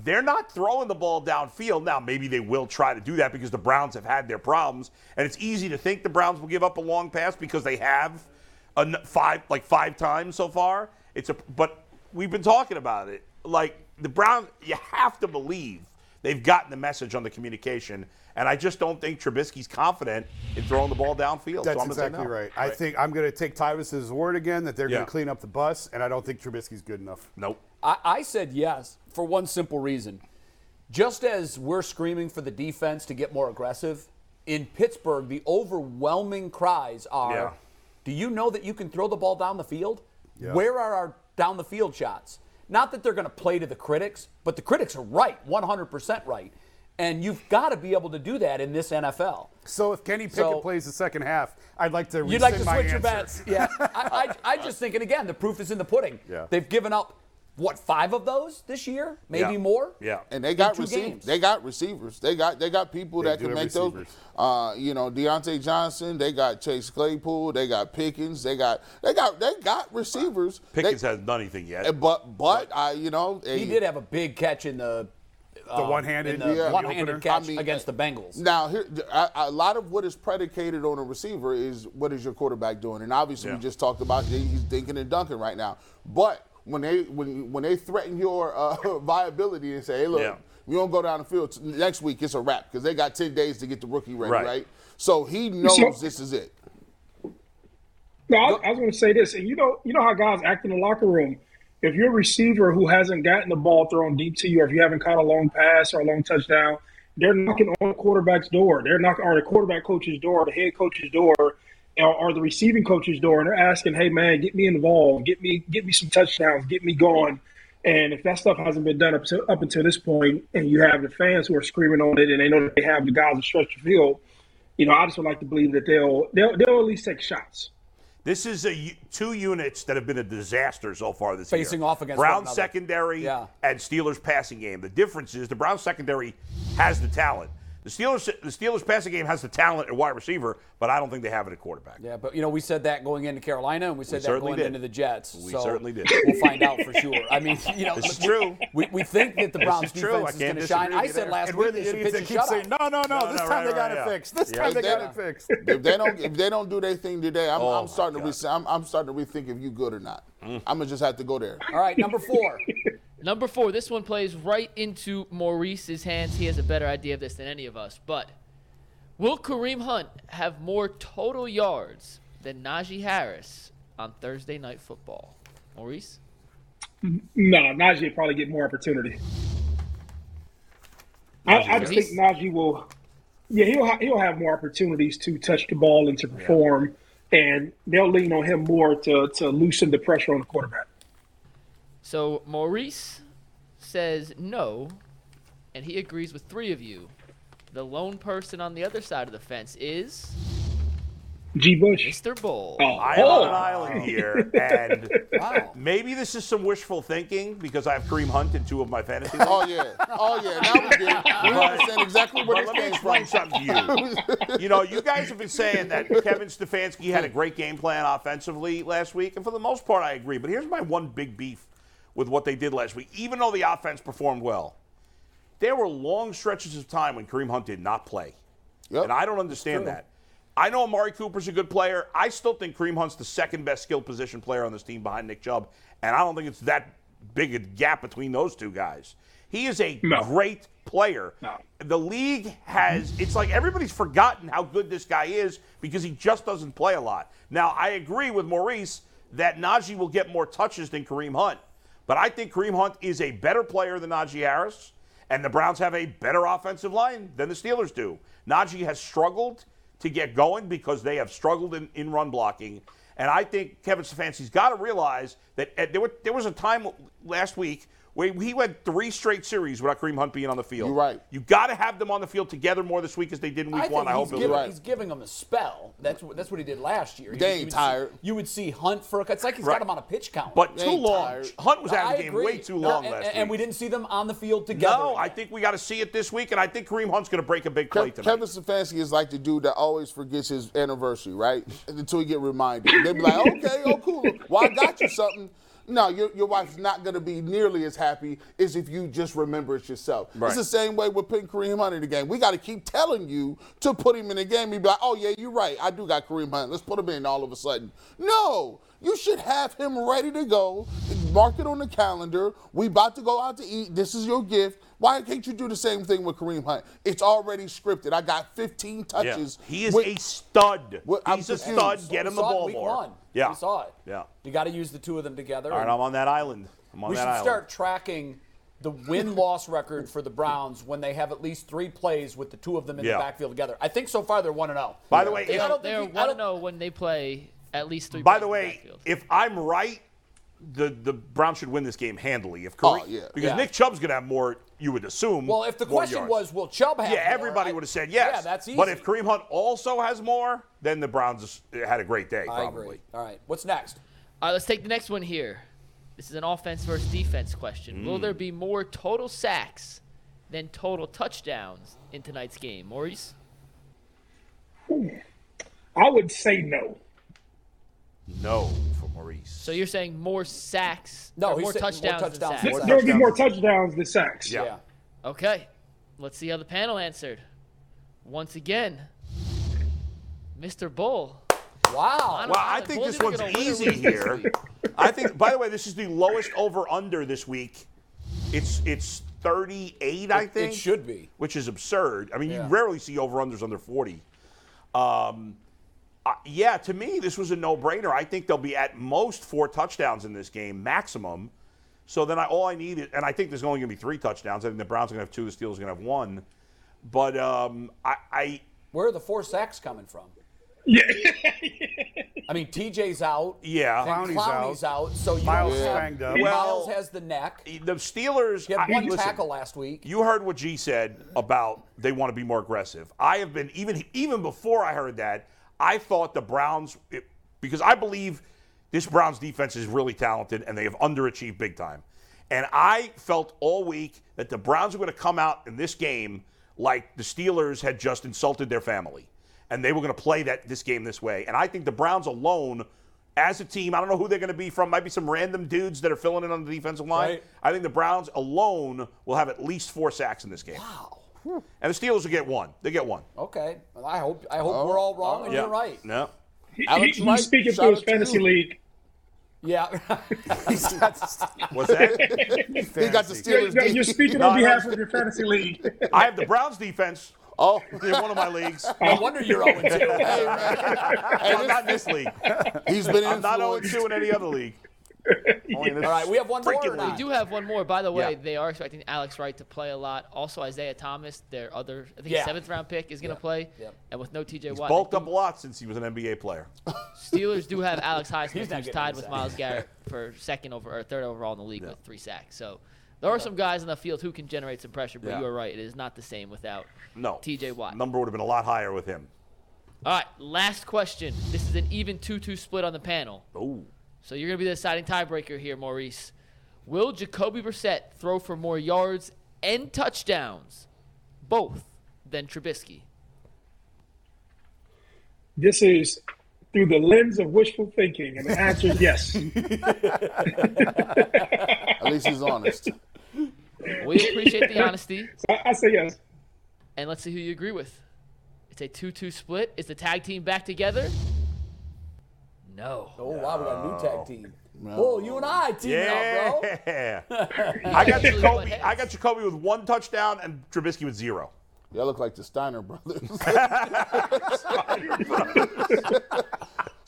they're not throwing the ball downfield. Now, maybe they will try to do that because the Browns have had their problems. And it's easy to think the Browns will give up a long pass because they have a five, like five times so far. It's a, but we've been talking about it. Like the Brown, you have to believe they've gotten the message on the communication. And I just don't think Trubisky's confident in throwing the ball downfield. That's so I'm exactly no. right. I think I'm going to take Tyvis's word again that they're Yeah. going to clean up the bus, and I don't think Trubisky's good enough. Nope. I, I said yes for one simple reason. Just as we're screaming for the defense to get more aggressive, in Pittsburgh, the overwhelming cries are Yeah. Do you know that you can throw the ball down the field? Yeah. Where are our down the field shots? Not that they're going to play to the critics, but the critics are right, 100% right. And you've got to be able to do that in this NFL. So if Kenny Pickett So- plays the second half, I'd like to You'd like to switch your bets. Yeah. <laughs> I, I, I just think, and again, the proof is in the pudding. Yeah. They've given up, what, five of those this year? Maybe Yeah. more? Yeah. And they got receivers. They got receivers. They got they got people They that can have make those. Uh, you know, Diontae Johnson. They got Chase Claypool. They got Pickens. They got they got they got receivers. Pickens They- hasn't done anything yet. uh, but but I you know He did have a big catch in the The one-handed, the Yeah. one-handed catch I mean, against the Bengals. Now, here, a, a lot of what is predicated on a receiver is what is your quarterback doing, and obviously Yeah. we just talked about he's dinking and dunking right now. But when they when when they threaten your uh, <laughs> viability and say, hey, look, Yeah. we don't go down the field next week, it's a wrap because they got ten days to get the rookie ready, Right. right? So he knows So- this is it. No, I, I was going to say this, and you know, you know how guys act in the locker room. If you're a receiver who hasn't gotten the ball thrown deep to you, or if you haven't caught a long pass or a long touchdown, they're knocking on the quarterback's door. They're knocking on the quarterback coach's door, the head coach's door, or, or the receiving coach's door, and they're asking, "Hey, man, get me involved, get me, get me some touchdowns, get me going." And if that stuff hasn't been done up to up until this point, and you have the fans who are screaming on it, and they know that they have the guys to stretch the field, you know, I just would like to believe that they'll they'll, they'll at least take shots. This is a u- two units that have been a disaster so far this Facing year. Facing off against Brown secondary Yeah. and Steelers passing game. The difference is the Brown secondary has the talent. The Steelers the Steelers passing game has the talent at wide receiver, but I don't think they have it at quarterback. Yeah, but you know, we said that going into Carolina, and we said that going did. into the Jets. We so certainly did. We'll find out for sure. I mean, <laughs> you know, This is <laughs> true. We, we think that the Browns is true. I defense is going to shine. I said there. last And week the they should pitch keep saying, no, no, no, No, this no, time right, they got right, it yeah. fixed. This Yeah. time they If got they- it fixed. if they don't if they don't do their thing today, I'm, Oh, I'm starting to my re- I'm, I'm starting to rethink if you good or not. Mm. I'm gonna just have to go there. All right, number four. <laughs> Number four, this one plays right into Maurice's hands. He has a better idea of this than any of us. But will Kareem Hunt have more total yards than Najee Harris on Thursday Night Football? Maurice? No, Najee will probably get more opportunity. I, I just think Najee will. Yeah, he'll ha- he'll have more opportunities to touch the ball and to perform, and they'll lean on him more to to loosen the pressure on the quarterback. So Maurice says no, and he agrees with three of you. The lone person on the other side of the fence is G. Bush. Mr. Bull. Oh, I am on an oh. island here, <laughs> and Wow. maybe this is some wishful thinking because I have Kareem Hunt in two of my fantasies. Oh yeah, oh yeah. Now we get it. We understand exactly where this let me came explain from. something to you. <laughs> you know, you guys have been saying that Kevin Stefanski had a great game plan offensively last week, and for the most part, I agree. But here's my one big beef with what they did last week. Even though the offense performed well, there were long stretches of time when Kareem Hunt did not play, Yep. and I don't understand that. I know Amari Cooper's a good player. I still think Kareem Hunt's the second best skilled position player on this team behind Nick Chubb, and I don't think it's that big a gap between those two guys. He is a No. great player. No. The league has, it's like everybody's forgotten how good this guy is because he just doesn't play a lot. Now, I agree with Maurice that Najee will get more touches than Kareem Hunt, but I think Kareem Hunt is a better player than Najee Harris, and the Browns have a better offensive line than the Steelers do. Najee has struggled to get going because they have struggled in, in run blocking. And I think Kevin Stefanski's got to realize that uh, there, were, there was a time last week where he went three straight series without Kareem Hunt being on the field. You're right. You got to have them on the field together more this week as they did in week I one. I hope giving, right. he's giving them a spell. That's what that's what he did last year. You- They ain't would tired. See, you would see Hunt for a. Cut. It's like he's Right. got him on a pitch count. But They too ain't long. tired. Hunt was out of the game agree. way too No, long and, last and, week. we didn't see them on the field together. no, I think we got to see it this week, and I think Kareem Hunt's going to break a big play Kev- tonight. Kevin Stefanski is like the dude that always forgets his anniversary, right? Until he get reminded. They'd be like, <laughs> okay, oh cool. Well, I got you something. No, your, your wife's not going to be nearly as happy as if you just remember it yourself. Right. It's the same way with putting Kareem Hunt in the game. We got to keep telling you to put him in the game. He'd be like, oh, yeah, you're right. I do got Kareem Hunt. Let's put him in all of a sudden. No, you should have him ready to go. Mark it on the calendar. We about to go out to eat. This is your gift. Why can't you do the same thing with Kareem Hunt? It's already scripted. I got 15 yeah. touches. He is with- a stud. With- I'm He's a confused. stud. So Get him the ball week more. One. Yeah. we saw it. Yeah. you got to use the two of them together. All right, I'm on that island. I'm on we that should island. start tracking the win-loss record for the Browns when they have at least three plays with the two of them in Yeah. the backfield together. I think so far they're one and zero. By the way, They if- I are, don't they think are you- I 1 don't- 0 when they play at least three By plays the in way, backfield. if I'm right, the the Browns should win this game handily. If Kareem, Oh, yeah. because Yeah. Nick Chubb's going to have more, you would assume. Well, if the more question yards. was, will Chubb have? yeah, more, everybody I- would have said yes. Yeah, that's easy. But if Kareem Hunt also has more, then the Browns had a great day. I Probably. agree. All right, what's next? All right, let's take the next one here. This is an offense versus defense question. Will Mm. there be more total sacks than total touchdowns in tonight's game? Maurice? I would say no. No for Maurice. So you're saying more sacks, No, he's more saying more touchdowns, touchdowns than than sacks? sacks. There will be more touchdowns than sacks. Yeah. Okay, let's see how the panel answered. Once again, Mr. Bull. Wow. Well, I think Bulls this are one's gonna win easy here. I think. By the way, this is the lowest over under this week. It's it's 38, I think. it should be. which is absurd. I mean, Yeah. you rarely see over unders under 40. Um, uh, yeah, to me, this was a no brainer. I think there'll be at most four touchdowns in this game, maximum. So then I, all I need, is, and I think there's only going to be three touchdowns. I think the Browns are going to have two, the Steelers are going to have one. But um, I, I Where are the four sacks coming from? Yeah. <laughs> I mean, TJ's out. yeah, And Clowney's Clowney's out. So you Myles don't have, banged up. Myles Well- has the neck. the Steelers. He had I- one listen, tackle last week. You heard what G said about they want to be more aggressive. I have been even even before I heard that. I thought the Browns, it, because I believe this Browns defense is really talented and they have underachieved big time. And I felt all week that the Browns were going to come out in this game like the Steelers had just insulted their family. And they were going to play that this game this way. And I think the Browns alone, as a team, I don't know who they're going to be from. Might be some random dudes that are filling in on the defensive line. Right. I think the Browns alone will have at least four sacks in this game. Wow. And the Steelers will get one. They get one. Okay. Well, I hope I hope we're oh. all wrong and Yeah. you're right. No. He, Alex he- Wright, he's speaking shout for his fantasy you. league. Yeah. <laughs> He's got What's that? <laughs> He got the You're, Steelers. you're speaking on behalf of your fantasy league. I have the Browns defense Oh, in one of my leagues. <laughs> no wonder you're 0 2. hey. Hey, I'm not in this league. He's been I'm not 0 influenced. 2 in any other league. Only <laughs> All right, we have one more. freaking or not? league. We do have one more. By the way, Yeah. they are expecting Alex Wright to play a lot. Also, Isaiah Thomas, their other, I think, Yeah. seventh round pick, is going to play. Yep. And with no TJ He's Watt, bulked up a lot since he was an NBA player. <laughs> Steelers do have Alex He's Highsmith, who's tied with. Myles Garrett <laughs> for second over or third overall in the league with three sacks. So there are some guys in the field who can generate some pressure, but Yeah. you are right. It is not the same without No. TJ Watt. Number would have been a lot higher with him. All right, last question. This is an even 2 2 split on the panel. Oh. So you're going to be the deciding tiebreaker here, Maurice. Will Jacoby Brissett throw for more yards and touchdowns, both, than Trubisky? This is through the lens of wishful thinking, and the answer is yes. <laughs> At least he's honest. We appreciate the honesty, <laughs> I, I say yes. and let's see who you agree with. It's a 2 2 split. Is the tag team back together? No. Oh, wow, we got a new tag team. Oh, you and I teaming up, bro. Yeah. <laughs> I got <laughs> Jacoby. I got Jacoby with one touchdown and Trubisky with zero. Y'all look like the Steiner brothers. <laughs>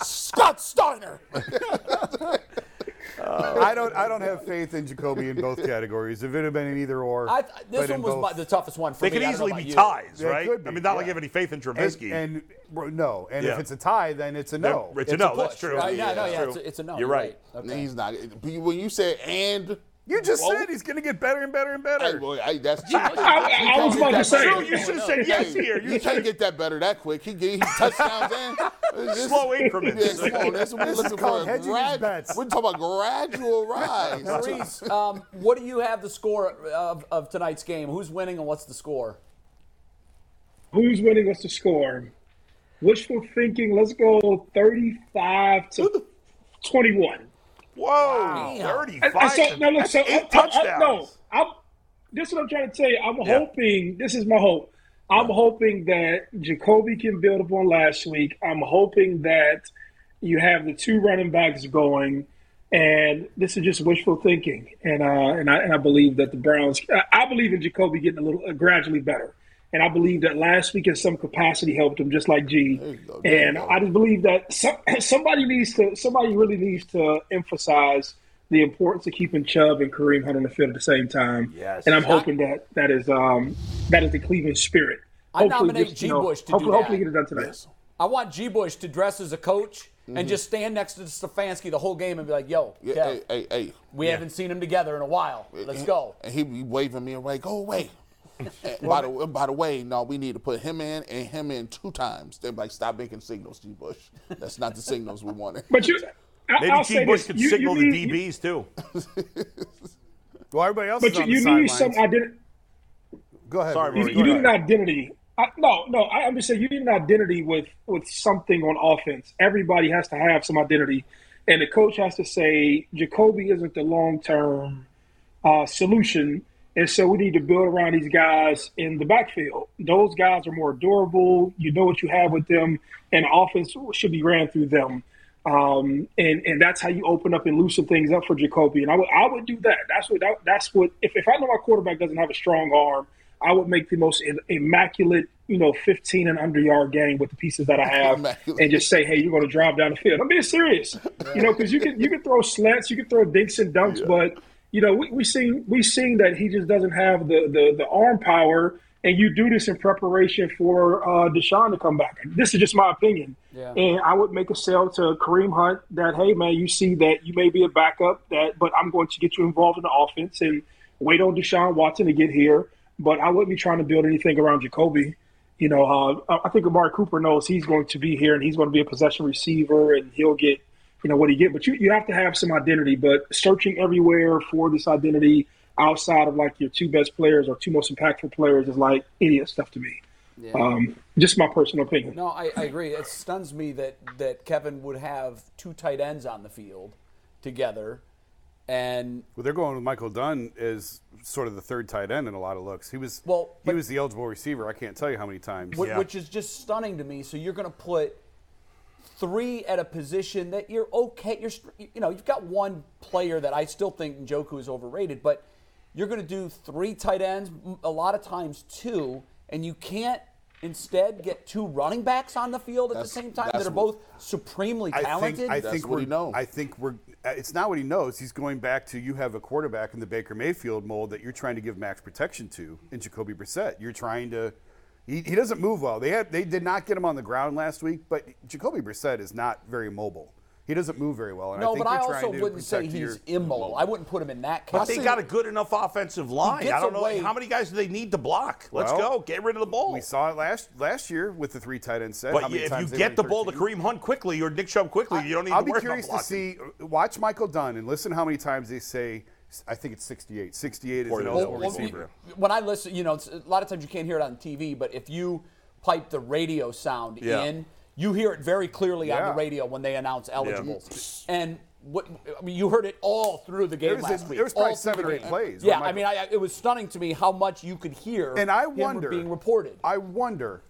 Scott Steiner. I don't. I don't have faith in Jacoby in both categories. If it had been an either or, I, this one was both- the toughest one for They me. could I don't know easily be about you. ties, right? could be, I mean, not like you have any faith in and, Trubisky. and well, no. And Yeah. if it's a tie, then it's a no. it's, a no. That's Push, true. Uh, right? Yeah, no, yeah, it's a, it's a no. You're right. Okay. He's not. When you say and, You just Whoa. said he's going to get better and better and hey, better. boy, I, that's I, <laughs> I was about to say. True, you should have said yes here. You You can't get that better that quick. He get he touchdowns in. <laughs> This- Slow increments. <laughs> Yeah, come on. That's what we're This is looking called for. hedging grad- bets. We're talking about gradual rise. Maurice, um, what do you have the score of, of tonight's game? Who's winning and what's the score? Who's winning? What's the score? Wishful thinking. Let's go 35 to 21. Whoa, Damn. 35. And so, no, look, so Eight I- I- I- touchdowns. no, I'm, this is what I'm trying to tell you. I'm Yeah. hoping. This is my hope. I'm hoping that Jacoby can build upon last week. I'm hoping that you have the two running backs going, and this is just wishful thinking. And uh, and I and I believe that the Browns. I- I believe in Jacoby getting a little uh, gradually better. And I believe that last week in some capacity helped him, just like G. go, And. I just believe that some, <clears throat> somebody needs to, somebody really needs to emphasize the importance of keeping Chubb and Kareem Hunt on the field at the same time. Yes. And I'm hoping that that is um, that is the Cleveland spirit. I Hopefully nominate you know, G. Bush to do that. hopefully get it done tonight. Yes. I want G. Bush to dress as a coach and just stand next to Stefanski the whole game and be like, "Yo, Yeah, Kev, hey, hey, hey. we haven't seen him together in a while. Let's go." And he be waving me away. Go away. And by the by the way, no, we need to put him in and him in two times. They're like, stop making signals, G. Bush. That's not the signals we wanted. But you, I, Maybe I'll G. Bush this: could you, signal you the need, DBs too. <laughs> Well, everybody else But is you, on you the need some identity. Go ahead. Sorry, Maurice, You, go you need ahead. an identity. I, no, no. I, I'm just saying you need an identity with with something on offense. Everybody has to have some identity, and the coach has to say Jacoby isn't the long term uh, solution, and so we need to build around these guys in the backfield. Those guys are more durable. You know what you have with them, and offense should be ran through them. Um, and and that's how you open up and loosen things up for Jacoby. And I would I would do that. That's what that, that's what if, if I know my quarterback doesn't have a strong arm, I would make the most immaculate, you know, 15 and under yard game with the pieces that I <laughs> have, and just say, hey, you're going to drive down the field. I'm being serious, you know, because you can you can throw slants, you can throw dinks and dunks, but you know, we we seen we seen that he just doesn't have the the, the arm power. And you do this in preparation for uh, Deshaun to come back. This is just my opinion. Yeah. And I would make a sale to Kareem Hunt that, hey, man, you see that you may be a backup, that, but I'm going to get you involved in the offense and wait on Deshaun Watson to get here. But I wouldn't be trying to build anything around Jacoby. You know, uh, I think Amari Cooper knows he's going to be here and he's going to be a possession receiver and he'll get, you know, what he get. But you, you have to have some identity. But searching everywhere for this identity outside of like your two best players or two most impactful players is like idiot stuff to me. Um, just my personal opinion. No, I, I agree. It stuns me that, that Kevin would have two tight ends on the field together. And Well, they're going with Michael Dunn as sort of the third tight end in a lot of looks. He was Well, he was the eligible receiver. I can't tell you how many times. Wh- which is just stunning to me. So you're going to put three at a position that you're okay. You're you know you've got one player that I still think Njoku is overrated, but you're going to do three tight ends a lot of times two, and you can't instead get two running backs on the field at the same time that are what- both supremely I talented. think, I That's think what we're, he knows. I think we're. uh, It's not what he knows. He's going back to you have a quarterback in the Baker Mayfield mold that you're trying to give max protection to in Jacoby Brissett. You're trying to. He, he doesn't move well. They had they did not get him on the ground last week, but Jacoby Brissett is not very mobile. He doesn't move very well. And I no, think but I you're also trying to wouldn't say he's your- immobile. I wouldn't put him in that category. But they got a good enough offensive line. I don't know away- how many guys do they need to block. Let's Well, go. Get rid of the ball. We saw it last last year with the three tight end set. how but many if you times they get ran the ball to Kareem Hunt quickly or Nick Chubb quickly, you don't need I'll to be curious to see. Watch Michael Dunn and listen how many times they say. I think it's 68. 68 is an the- eligible Well, receiver. when I listen, you know, it's, a lot of times you can't hear it on TV, but if you pipe the radio sound Yeah. in, you hear it very clearly on the radio when they announce eligibles. And what I mean, you heard it all through the game There was a- last week. there was probably seven or eight plays Yeah, I mean, I, it was stunning to me how much you could hear And I wonder being reported. I wonder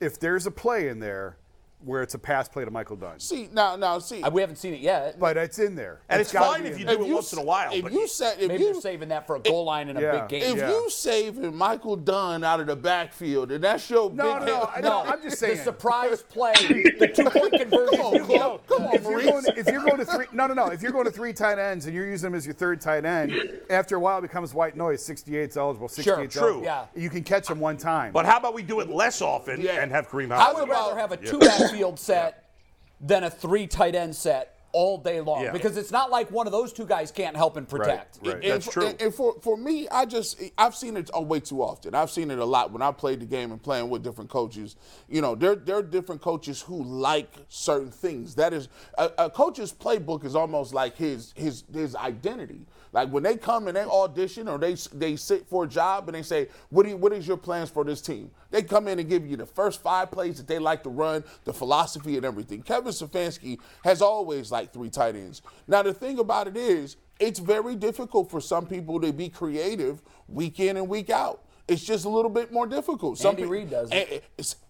if there's a play in there where it's a pass play to Michael Dunn. See now, now see. Uh, we haven't seen it yet. But it's in there. And it's gotta fine if you there. do it once in a while. If but you said if Maybe you they're saving that for a goal line in a Yeah. big game. if Yeah. you saving Michael Dunn out of the backfield and that's your No, big no, hit- I know. I'm just saying. the surprise <laughs> play, the two point conversion. Come on, field goal. come on, if you're, Maurice. going, if you're going to three, no, no, no. If you're going to three tight ends and you're using them as your third tight end, after a while it becomes white noise. 68's eligible. 68's Sure, eligible. yeah. You can catch them one time. But how about we do it less often Yeah. and have Kareem I would rather have a two <laughs> backfield set than a three tight end set all day long Yeah. because it's not like one of those two guys can't help and protect. right. And That's for, true. And, and for, for me, I just I've seen it way too often. I've seen it a lot when I played the game and playing with different coaches. You know, there there are different coaches who like certain things. That is a, a coach's playbook is almost like his his his identity. Like when they come and they audition or they they sit for a job and they say, "What do you, what is your plans for this team?" They come in and give you the first five plays that they like to run, the philosophy and everything. Kevin Stefanski has always liked three tight ends. Now the thing about it is, it's very difficult for some people to be creative week in and week out. It's just a little bit more difficult. Some Andy Reid does it.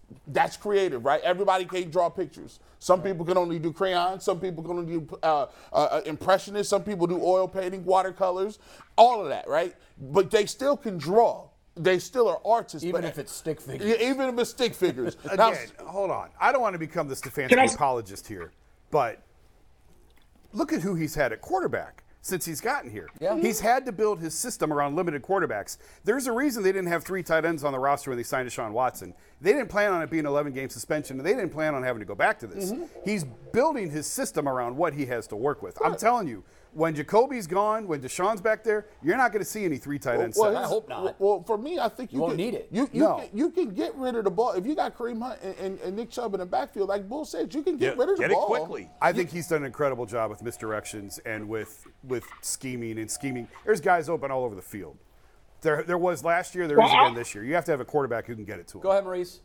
And it's- that's creative, right? Everybody can't draw pictures. Some people can only do crayons. Some people can only do uh, uh, impressionists. Some people do oil painting, watercolors, all of that, right? But they still can draw. They still are artists. Even but- if it's stick figures. Yeah, even if it's stick figures. <laughs> Now, hold on. I don't want to become the Can I Stefanski apologist here, but look at who he's had at quarterback since he's gotten here. Yeah. He's mm-hmm. had to build his system around limited quarterbacks. There's a reason they didn't have three tight ends on the roster when they signed Deshaun Watson. They didn't plan on it being an 11 game suspension, and they didn't plan on having to go back to this. Mm-hmm. He's building his system around what he has to work with. I'm telling you, when Jacoby's gone, when Deshaun's back there, you're not going to see any three tight end Well, sets. I hope not. Well, for me, I think you, You won't can, need it. You, you, No. can, you can get rid of the ball if you got Kareem Hunt and, and, and Nick Chubb in the backfield. Like Bull said, you can get Yeah, rid of the ball. get it ball quickly. I think he's done an incredible job with misdirections and with with scheming and scheming. There's guys open all over the field. There, there was last year. There is Well, I- again this year. You have to have a quarterback who can get it to him. Go ahead, Maurice.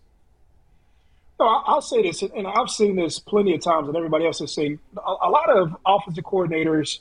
No, I- I'll say this, and I've seen this plenty of times, and everybody else has seen. A, a lot of offensive coordinators,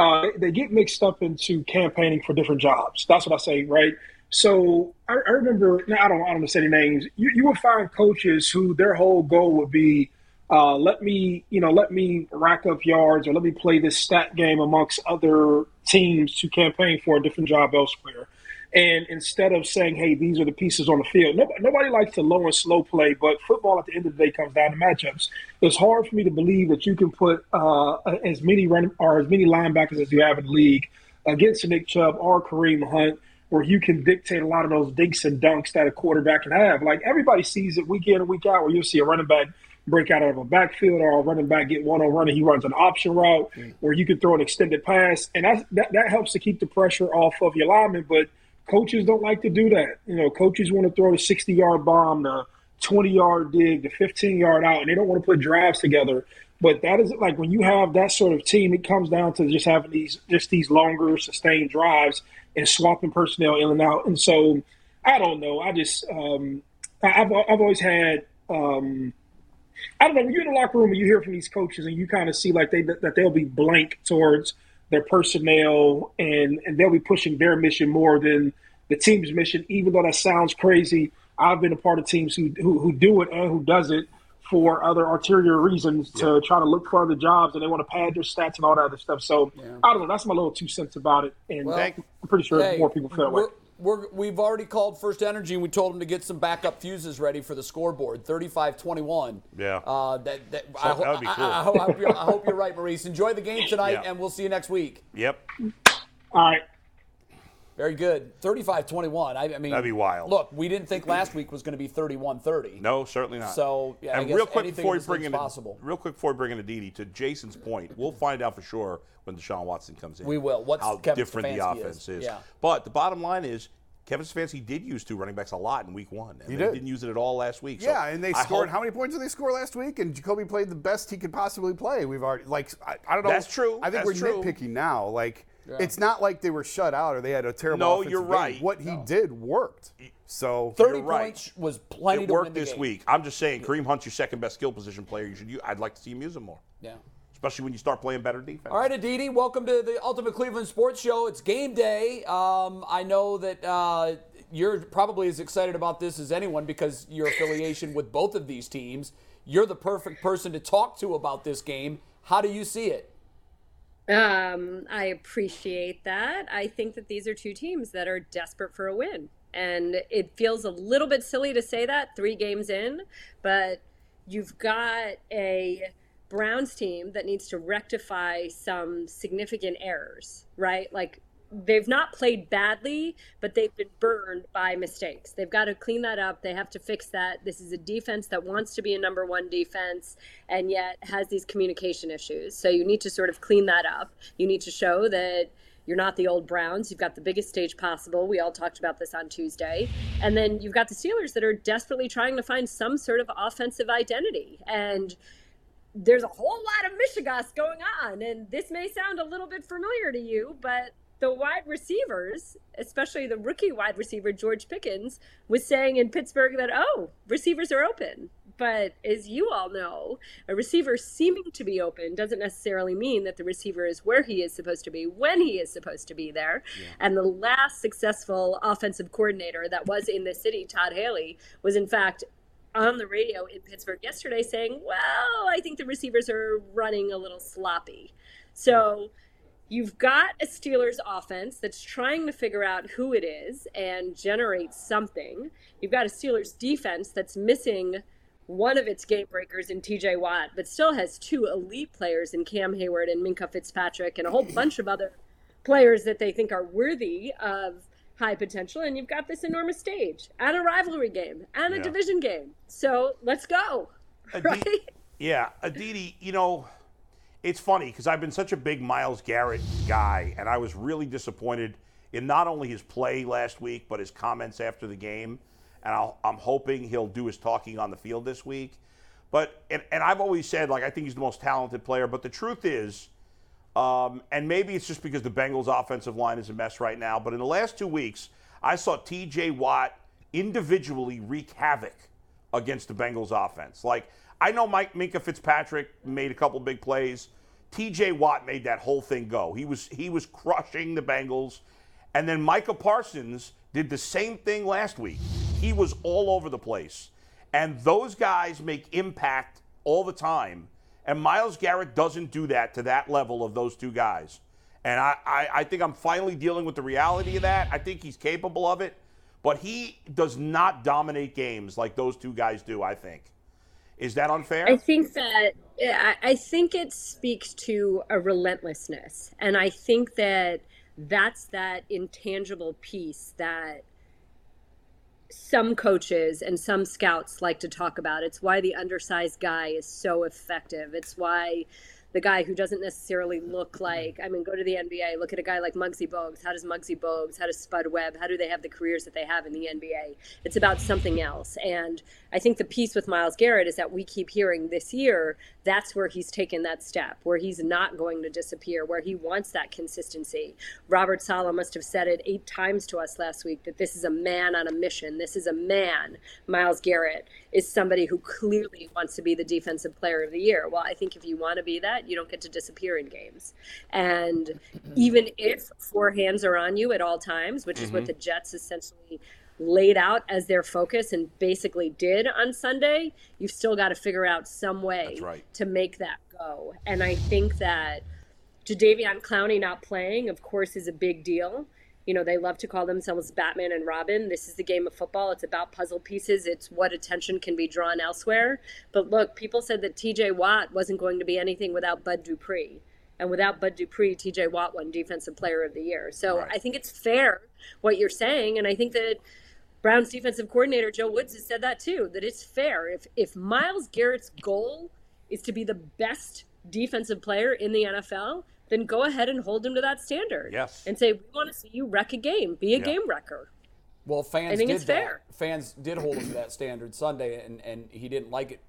uh, they, get mixed up into campaigning for different jobs. That's what I say, right? So I, I remember. Now I don't. I don't want to say any names. You, you would find coaches who their whole goal would be, uh, let me, you know, let me rack up yards, or let me play this stat game amongst other teams to campaign for a different job elsewhere. And instead of saying, hey, these are the pieces on the field, nobody, nobody likes to low and slow play, but football at the end of the day comes down to matchups. It's hard for me to believe that you can put uh, as many run or as many linebackers as you have in the league against Nick Chubb or Kareem Hunt, where you can dictate a lot of those dinks and dunks that a quarterback can have. Like everybody sees it week in and week out, where you'll see a running back break out of a backfield or a running back get one on one and he runs an option route where you can throw an extended pass. And that, that, that helps to keep the pressure off of your lineman. But coaches don't like to do that. You know, coaches want to throw the 60 yard bomb, the 20 yard dig, the 15 yard out, and they don't want to put drives together. But that is like when you have that sort of team, it comes down to just having these just these longer sustained drives and swapping personnel in and out. And so I don't know. I just um, I've I've always had um, I don't know. When you're in the locker room and you hear from these coaches and you kind of see like they that they'll be blank towards their personnel and and they'll be pushing their mission more than the team's mission. Even though that sounds crazy, I've been a part of teams who who, who do it and who does it for other ulterior reasons to try to look for other jobs and they want to pad their stats and all that other stuff. So yeah. I don't know. That's my little two cents about it. And well, I'm pretty sure hey, more people feel that way we have already called First Energy and we told them to get some backup fuses ready for the scoreboard. 35-21. Yeah. Uh, that, that, I, that would be cool. I, I, hope you're, I, hope you're, right, Maurice. Enjoy the game tonight, yeah. and we'll see you next week. Yep. All right. Very good. 35-21. I, I mean, that'd be wild. Look, we didn't think last week was going to be 31-30. No, certainly not. So, yeah, and real quick before we bring in possible. real quick before we bring in Aditi, to Jason's point, we'll find out for sure when Deshaun Watson comes in. We will. What's how Kevin different Stefanski the offense is. is. Yeah. But the bottom line is Kevin Stefanski did use two running backs a lot in week one. And he did. didn't use it at all last week. Yeah, so and they scored. Hope, how many points did they score last week? And Jacoby played the best he could possibly play. We've already like I, I don't know. That's true. I think That's we're true. nitpicking now. Like yeah. it's not like they were shut out or they had a terrible. No, you're right. Game. What he did worked. So 30 right. points was plenty. It worked this game. week. I'm just saying, Kareem Hunt's your second best skill position player. You should. I'd like to see him use him more. Yeah especially when you start playing better defense. All right, Aditi, welcome to the Ultimate Cleveland Sports Show. It's game day. Um, I know that uh, you're probably as excited about this as anyone because your affiliation with both of these teams. You're the perfect person to talk to about this game. How do you see it? Um, I appreciate that. I think that these are two teams that are desperate for a win. And it feels a little bit silly to say that three games in, but you've got a Browns team that needs to rectify some significant errors, right? Like they've not played badly, but they've been burned by mistakes. They've got to clean that up. They have to fix that. This is a defense that wants to be a number one defense and yet has these communication issues. So you need to sort of clean that up. You need to show that you're not the old Browns. You've got the biggest stage possible. We all talked about this on Tuesday. And then you've got the Steelers that are desperately trying to find some sort of offensive identity. And there's a whole lot of Michigas going on. And this may sound a little bit familiar to you, but the wide receivers, especially the rookie wide receiver George Pickens, was saying in Pittsburgh that oh, receivers are open. But as you all know, a receiver seeming to be open doesn't necessarily mean that the receiver is where he is supposed to be when he is supposed to be there. Yeah. And the last successful offensive coordinator that was in the city, Todd Haley, was in fact on the radio in Pittsburgh yesterday saying, well, I think the receivers are running a little sloppy. So you've got a Steelers offense that's trying to figure out who it is and generate something. You've got a Steelers defense that's missing one of its game breakers in TJ Watt, but still has two elite players in Cam Heyward and Minkah Fitzpatrick and a whole bunch of other players that they think are worthy of high potential. And you've got this enormous stage and a rivalry game and a yeah. division game. So let's go. Aditi, <laughs> right? Yeah. Aditi, you know, it's funny because I've been such a big Myles Garrett guy, and I was really disappointed in not only his play last week, but his comments after the game. And i am hoping he'll do his talking on the field this week. But and, and, I've always said like I think he's the most talented player. But the truth is, um, and maybe it's just because the Bengals' offensive line is a mess right now. But in the last two weeks, I saw T.J. Watt individually wreak havoc against the Bengals' offense. Like I know Mike Minkah Fitzpatrick made a couple big plays. TJ Watt made that whole thing go. He was he was crushing the Bengals. And then Micah Parsons did the same thing last week. He was all over the place. And those guys make impact all the time. And Myles Garrett doesn't do that to that level of those two guys. And I, I, I think I'm finally dealing with the reality of that. I think he's capable of it. But he does not dominate games like those two guys do, I think. Is that unfair? I think that I think it speaks to a relentlessness, and I think that that's that intangible piece that some coaches and some scouts like to talk about. It's why the undersized guy is so effective. It's why the guy who doesn't necessarily look like, I mean, go to the NBA, look at a guy like Muggsy Bogues. How does Muggsy Bogues, how does Spud Webb, how do they have the careers that they have in the NBA? It's about something else. And I think the piece with Myles Garrett is that we keep hearing this year that's where he's taken that step, where he's not going to disappear, where he wants that consistency. Robert Saleh must have said it eight times to us last week that this is a man on a mission. This is a man. Myles Garrett is somebody who clearly wants to be the defensive player of the year. Well, I think if you want to be that, you don't get to disappear in games. And even if four hands are on you at all times, which is what mm-hmm. the Jets essentially laid out as their focus and basically did on Sunday, you've still got to figure out some way right. to make that go. And I think that Jadeveon Clowney not playing, of course, is a big deal. You know, they love to call themselves Batman and Robin. This is the game of football. It's about puzzle pieces. It's what attention can be drawn elsewhere. But look, people said that TJ Watt wasn't going to be anything without Bud Dupree. And without Bud Dupree, TJ Watt won Defensive Player of the Year. So Right. I think it's fair what you're saying. And I think that Brown's defensive coordinator Joe Woods has said that too. That it's fair if if Myles Garrett's goal is to be the best defensive player in the NFL, then go ahead and hold him to that standard. Yes. And say we want to see you wreck a game, be a Yeah. game wrecker. Well, fans I think did it's that. fair. Fans did hold him to that standard Sunday, and, and he didn't like it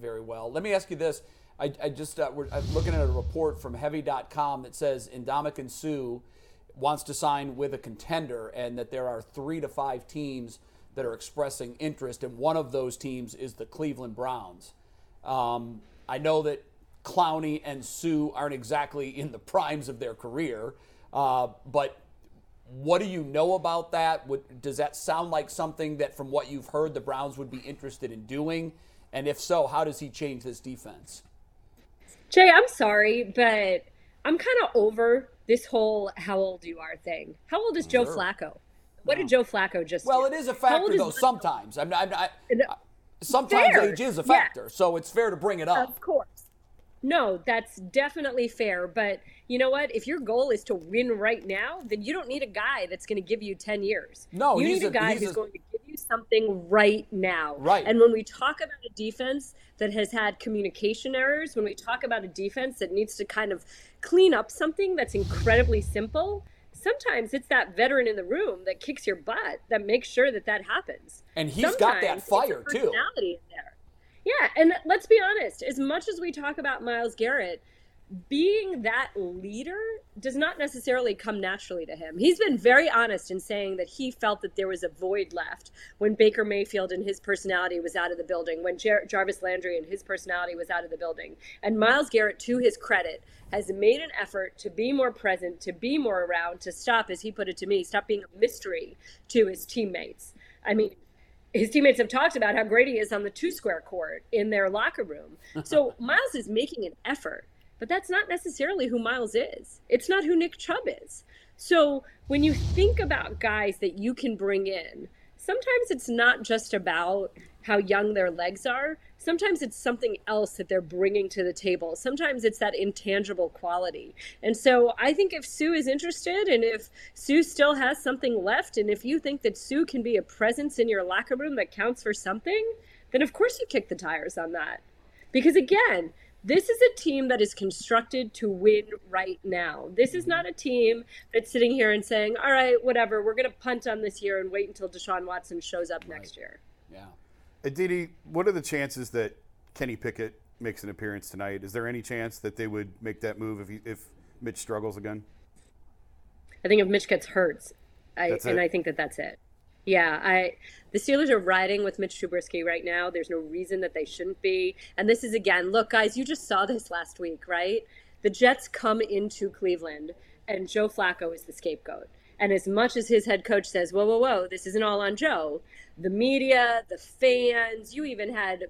very well. Let me ask you this. I, I just uh, we're I'm looking at a report from Heavy.com that says Ndamukong Suh wants to sign with a contender, and that there are three to five teams that are expressing interest, and one of those teams is the Cleveland Browns. Um, I know that Clowney and Suh aren't exactly in the primes of their career, uh, but what do you know about that? Would, does that sound like something that, from what you've heard, the Browns would be interested in doing? And if so, how does he change this defense? Jay, I'm sorry, but I'm kind of over this whole how old you are thing. How old is Joe Flacco? What did Joe Flacco just Well, do? it is a factor, though. Sometimes, I'm, I'm, I, sometimes Fair. age is a Yeah. factor, so it's fair to bring it up. Of course. No, that's definitely fair. But you know what? If your goal is to win right now, then you don't need a guy that's going to give you 10 years. No, you need a, a- guy who's a- going to give you something right now. Right. And when we talk about a defense that has had communication errors, when we talk about a defense that needs to kind of clean up something that's incredibly simple, sometimes it's that veteran in the room that kicks your butt that makes sure that that happens. And he's got that Sometimes it's a fire, too. Yeah, and let's be honest, as much as we talk about Myles Garrett, being that leader does not necessarily come naturally to him. He's been very honest in saying that he felt that there was a void left when Baker Mayfield and his personality was out of the building, when Jar- Jarvis Landry and his personality was out of the building. And Myles Garrett, to his credit, has made an effort to be more present, to be more around, to stop, as he put it to me, stop being a mystery to his teammates. I mean, his teammates have talked about how great he is on the two square court in their locker room. <laughs> So Myles is making an effort, but that's not necessarily who Myles is. It's not who Nick Chubb is. So when you think about guys that you can bring in, sometimes it's not just about how young their legs are. Sometimes it's something else that they're bringing to the table. Sometimes it's that intangible quality. And so I think if Suh is interested and if Suh still has something left, and if you think that Suh can be a presence in your locker room that counts for something, then of course you kick the tires on that. Because again, this is a team that is constructed to win right now. This is not a team that's sitting here and saying, all right, whatever, we're going to punt on this year and wait until Deshaun Watson shows up next year. Yeah. Aditi, what are the chances that Kenny Pickett makes an appearance tonight? Is there any chance that they would make that move if he, if Mitch struggles again? I think if Mitch gets hurt, I, and. I think that that's it. Yeah, I the Steelers are riding with Mitch Trubisky right now. There's no reason that they shouldn't be. And this is again, look, guys, you just saw this last week, right? The Jets come into Cleveland, and Joe Flacco is the scapegoat. And as much as his head coach says, "Whoa, whoa, whoa, this isn't all on Joe," the media, the fans, you even had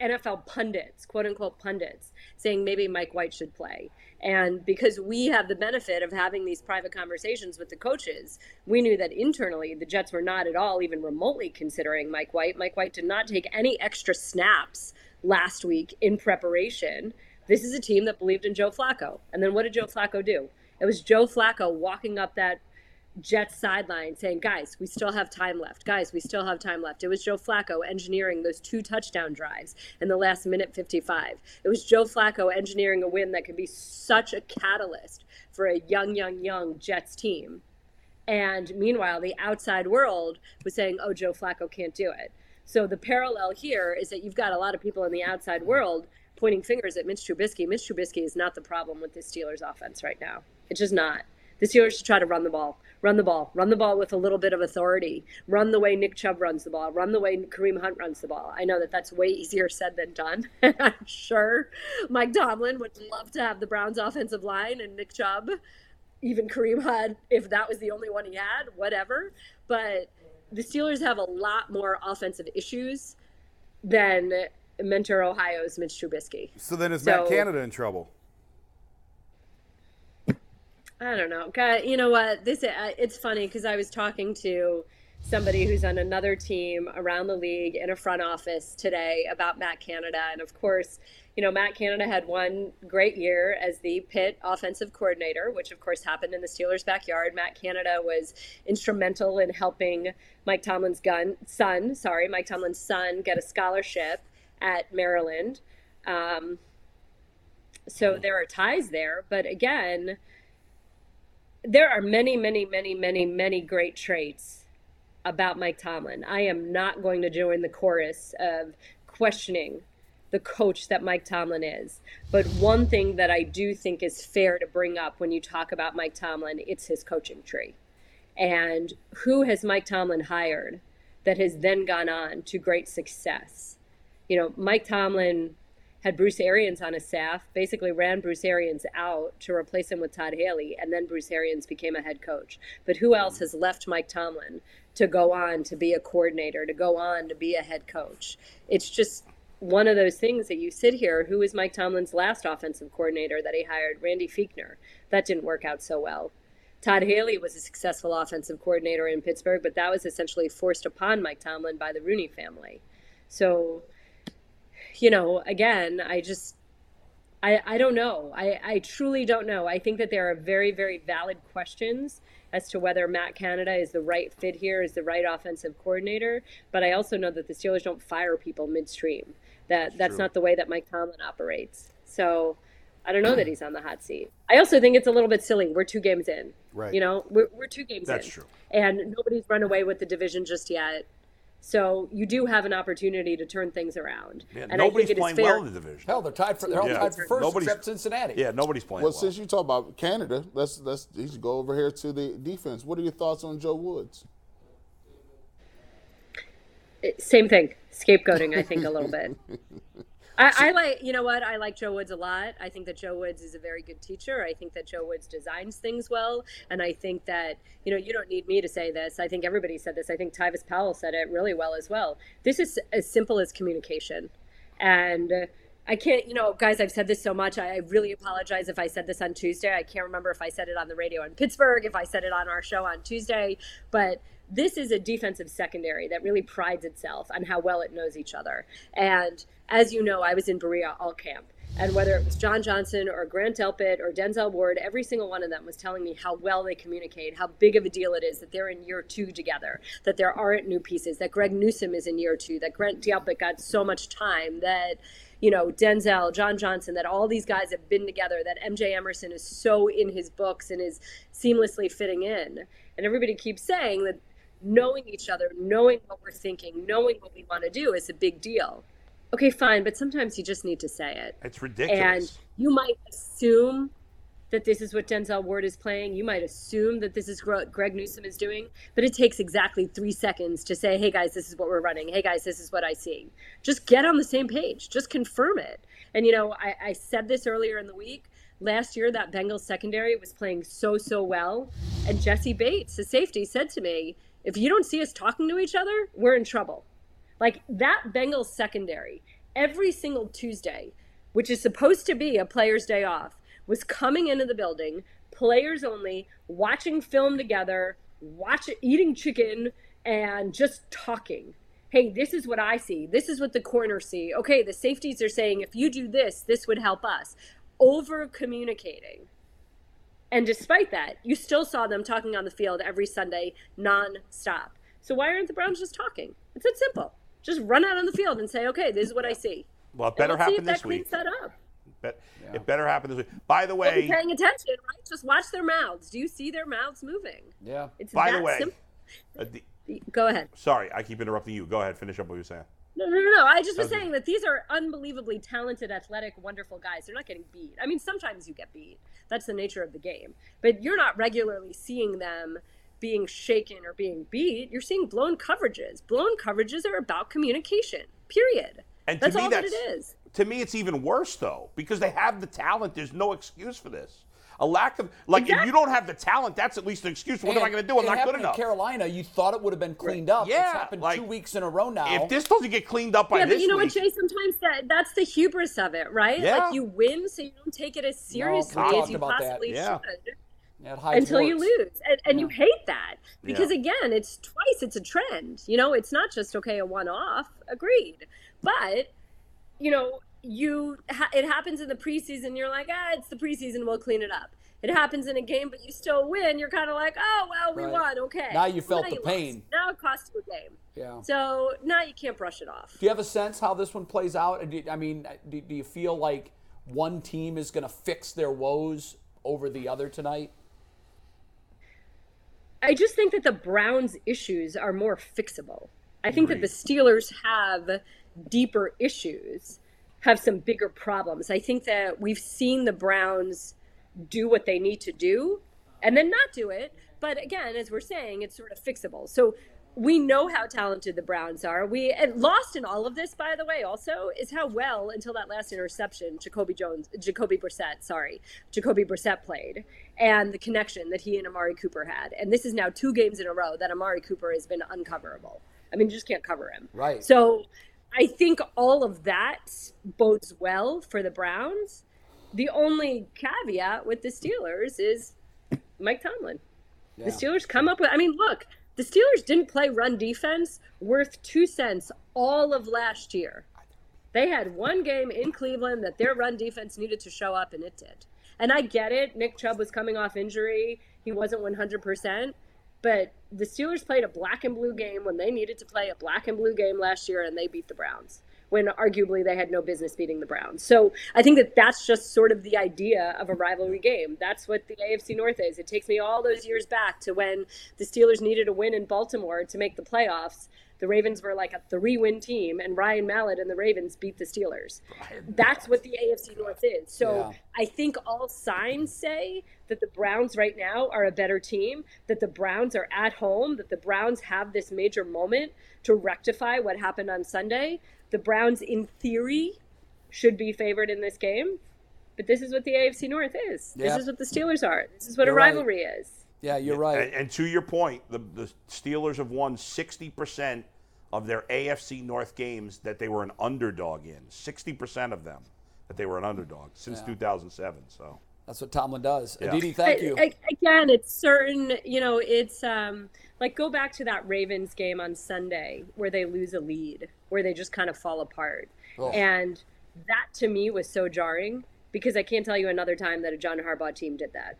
NFL pundits, quote unquote pundits, saying maybe Mike White should play. And because we have the benefit of having these private conversations with the coaches, we knew that internally the Jets were not at all even remotely considering Mike White. Mike White did not take any extra snaps last week in preparation. This is a team that believed in Joe Flacco. And then what did Joe Flacco do? It was Joe Flacco walking up that Jets sideline saying, guys, we still have time left. Guys, we still have time left. It was Joe Flacco engineering those two touchdown drives in the last minute 55. It was Joe Flacco engineering a win that could be such a catalyst for a young, young, young Jets team. And meanwhile, the outside world was saying, oh, Joe Flacco can't do it. So the parallel here is that you've got a lot of people in the outside world pointing fingers at Mitch Trubisky. Mitch Trubisky is not the problem with the Steelers offense right now. It's just not. The Steelers should try to run the ball, run the ball, run the ball with a little bit of authority, run the way Nick Chubb runs the ball, run the way Kareem Hunt runs the ball. I know that that's way easier said than done. <laughs> I'm sure Mike Tomlin would love to have the Browns offensive line and Nick Chubb, even Kareem Hunt, if that was the only one he had, whatever. But the Steelers have a lot more offensive issues than Mentor Ohio's Mitch Trubisky. So then is So- Matt Canada in trouble? I don't know. God, you know what? This uh, it's funny because I was talking to somebody who's on another team around the league in a front office today about Matt Canada, and of course, you know Matt Canada had one great year as the Pitt offensive coordinator, which of course happened in the Steelers' backyard. Matt Canada was instrumental in helping Mike Tomlin's gun son, sorry, Mike Tomlin's son, get a scholarship at Maryland. Um, so there are ties there, but again there are many, many, many, many, many great traits about Mike Tomlin. I am not going to join the chorus of questioning the coach that Mike Tomlin is. But one thing that I do think is fair to bring up when you talk about Mike Tomlin, it's his coaching tree. And who has Mike Tomlin hired that has then gone on to great success? You know, Mike Tomlin had Bruce Arians on his staff, basically ran Bruce Arians out to replace him with Todd Haley, and then Bruce Arians became a head coach. But who else has left Mike Tomlin to go on to be a coordinator, to go on to be a head coach? It's just one of those things that you sit here. Who was Mike Tomlin's last offensive coordinator that he hired? Randy Fichtner. That didn't work out so well. Todd Haley was a successful offensive coordinator in Pittsburgh, but that was essentially forced upon Mike Tomlin by the Rooney family. So, you know, again, I just I, I don't know. I, I truly don't know. I think that there are very, very valid questions as to whether Matt Canada is the right fit here, is the right offensive coordinator. But I also know that the Steelers don't fire people midstream. That that's not the way that Mike Tomlin operates. So I don't know that he's on the hot seat. I also think it's a little bit silly. We're two games in. Right. You know, we're, we're two games That's in. true. And nobody's run away with the division just yet. So you do have an opportunity to turn things around. Yeah, and I nobody's think it is playing fair. well in the division. Hell, they're tied for they're all Yeah. tied for first Nobody's- except Cincinnati. Yeah, nobody's playing Well, well. since you talk about Canada, let's let's you should go over here to the defense. What are your thoughts on Joe Woods? Eh, same thing. Scapegoating, I think, a little bit. <laughs> I, I like, you know what? I like Joe Woods a lot. I think that Joe Woods is a very good teacher. I think that Joe Woods designs things well. And I think that, you know, you don't need me to say this. I think everybody said this. I think Tyvis Powell said it really well as well. This is as simple as communication. And uh, I can't, you know, guys, I've said this so much. I I really apologize if I said this on Tuesday. I can't remember if I said it on the radio in Pittsburgh, if I said it on our show on Tuesday. But this is a defensive secondary that really prides itself on how well it knows each other. And as you know, I was in Berea all camp. And whether it was John Johnson or Grant Delpit or Denzel Ward, every single one of them was telling me how well they communicate, how big of a deal it is that they're in year two together, that there aren't new pieces, that Greg Newsome is in year two, that Grant Delpit got so much time, that you know, Denzel, John Johnson, that all these guys have been together, that MJ Emerson is so in his books and is seamlessly fitting in. And everybody keeps saying that knowing each other, knowing what we're thinking, knowing what we want to do is a big deal. Okay, fine, but sometimes you just need to say it. It's ridiculous. And you might assume that this is what Denzel Ward is playing. You might assume that this is what Greg Newsome is doing, but it takes exactly three seconds to say, hey guys, this is what we're running. Hey guys, this is what I see. Just get on the same page, just confirm it. And, you know, I, I said this earlier in the week. Last year, that Bengals secondary was playing so, so well. And Jessie Bates, the safety, said to me, if you don't see us talking to each other, we're in trouble. Like that Bengals secondary, every single Tuesday, which is supposed to be a player's day off, was coming into the building, players only, watching film together, watch eating chicken, and just talking. Hey, this is what I see. This is what the corners see. Okay, the safeties are saying if you do this, this would help us. Over communicating. And despite that, you still saw them talking on the field every Sunday non-stop. So why aren't the Browns just talking? It's that simple. Just run out on the field and say, okay, this is what I see. Well, it better let's see happen if this that week. cleans that up. Bet- It better happen this week. By the They'll be way, paying attention, right? Just watch their mouths. Do you see their mouths moving? Yeah. It's by that the way, simple. uh, the- Go ahead. sorry, I keep interrupting you. Go ahead, finish up what you're saying. No, no, no, no. I just was Okay. saying that these are unbelievably talented, athletic, wonderful guys. They're not getting beat. I mean, sometimes you get beat. That's the nature of the game. But you're not regularly seeing them being shaken or being beat. You're seeing blown coverages. Blown coverages are about communication. Period. And that's to me, all that's that it is. to me, it's even worse though because they have the talent. There's no excuse for this. A lack of like, if you don't have the talent, that's at least an excuse. What am I going to do? I'm it not good happened in enough. Carolina, you thought it would have been cleaned up. Yeah, it's happened like, two weeks in a row now. If this doesn't get cleaned up by Yeah, this but you know week, what, Jay? Sometimes that that's the hubris of it, right? Yeah. Like you win, so you don't take it as seriously we as you about that. possibly Yeah. should. Yeah, it until you lose and, and you hate that because Yeah. again it's twice it's a trend you know it's not just okay a one-off agreed but you know you ha- it happens in the preseason you're like ah it's the preseason we'll clean it up it happens in a game but you still win you're kind of like oh well we Right. won okay Now you Well, felt the lost. pain. now it cost you a game Yeah. so now you can't brush it off Do you have a sense how this one plays out? Do you- I mean, do, do you feel like one team is going to fix their woes over the other tonight? I just think that the Browns' issues are more fixable. I think that the Steelers have deeper issues, have some bigger problems. I think that we've seen the Browns do what they need to do and then not do it. But again, as we're saying, it's sort of fixable. So we know how talented the Browns are. We and lost in all of this, by the way, also is how well until that last interception, Jacoby Jones, Jacoby Brissett, sorry, Jacoby Brissett played, and the connection that he and Amari Cooper had. And this is now two games in a row that Amari Cooper has been uncoverable. I mean, you just can't cover him. Right. So I think all of that bodes well for the Browns. The only caveat with the Steelers is Mike Tomlin. The Steelers come up with, I mean, look, the Steelers didn't play run defense worth two cents all of last year. They had one game in Cleveland that their run defense needed to show up, and it did. And I get it. Nick Chubb was coming off injury. He wasn't 100%. But the Steelers played a black and blue game when they needed to play a black and blue game last year, and they beat the Browns when arguably they had no business beating the Browns. So I think that that's just sort of the idea of a rivalry game. That's what the AFC North is. It takes me all those years back to when the Steelers needed a win in Baltimore to make the playoffs. The Ravens were like a three win team, and Ryan Mallett and the Ravens beat the Steelers. That's what the AFC North is. So Yeah. I think all signs say that the Browns right now are a better team, that the Browns are at home, that the Browns have this major moment to rectify what happened on Sunday. The Browns, in theory, should be favored in this game. But this is what the AFC North is. Yeah. This is what the Steelers are. This is what You're a right. rivalry is. Yeah, you're right. And, and to your point, the, the Steelers have won 60% of their AFC North games that they were an underdog in. 60% of them that they were an underdog since 2007. So That's what Tomlin does. Yeah. Aditi, thank I- you. I- again, it's certain, you know, it's um like go back to that Ravens game on Sunday where they lose a lead, where they just kind of fall apart. Oh. And that to me was so jarring because I can't tell you another time that a John Harbaugh team did that.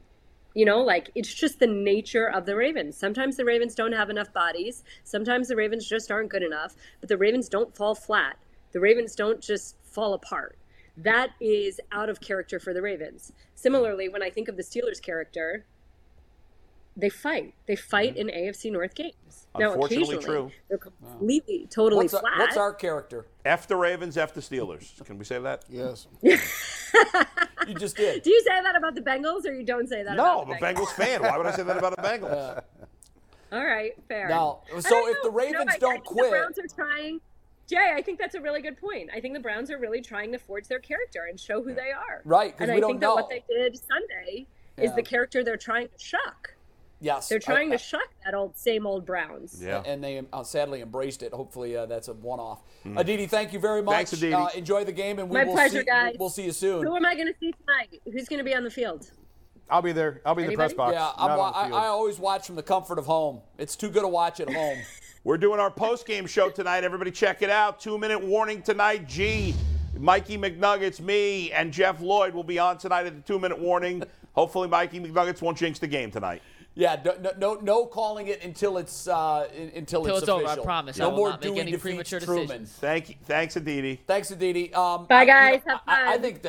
You know, like it's just the nature of the Ravens. Sometimes the Ravens don't have enough bodies. Sometimes the Ravens just aren't good enough. But the Ravens don't fall flat. The Ravens don't just fall apart. That is out of character for the Ravens. Similarly, when I think of the Steelers' character, they fight. They fight in AFC North games. Now, Mm-hmm. Unfortunately occasionally, true. they're completely, totally What's our, flat. what's our character? F the Ravens, F the Steelers. Can we say that? Yes. <laughs> You just did. Do you say that about the Bengals, or you don't say that? No, about I'm a Bengals fan. Why would I say that about a <laughs> Bengals? All right, fair. Now, so don't if the. Ravens No, I- I don't think quit- the Browns are trying. Jay, I think that's a really good point. I think the Browns are really trying to forge their character and show who they are. Right, 'cause And we I don't think that what they did Sunday is the character they're trying to shuck. Yes. They're trying I- to shock that old same old Browns. Yeah. and they uh, sadly embraced it. Hopefully, uh, that's a one-off. Aditi, thank you very much. Thanks, Aditi. Uh, enjoy the game, and we My will pleasure, see, guys. We'll see you soon. Who am I going to see tonight? Who's going to be on the field? I'll be there. I'll be in the press box. Yeah, I'm, not wa- on the I. I always watch from the comfort of home. It's too good to watch at home. <laughs> We're doing our post game show tonight. Everybody, check it out. Two minute warning tonight. G, Mikey McNuggets, me, and Jeff Lloyd will be on tonight at the two minute warning. <laughs> Hopefully, Mikey McNuggets won't jinx the game tonight. Yeah, no, no, no, no calling it until it's uh, in- until, Till it's, it's over, I official. promise. I No will more not make Dewey any defeats premature Truman. decisions. Thank you. Thanks, Aditi. Thanks, Aditi. Um, Bye, I- you know, guys. Have I, I fun. think that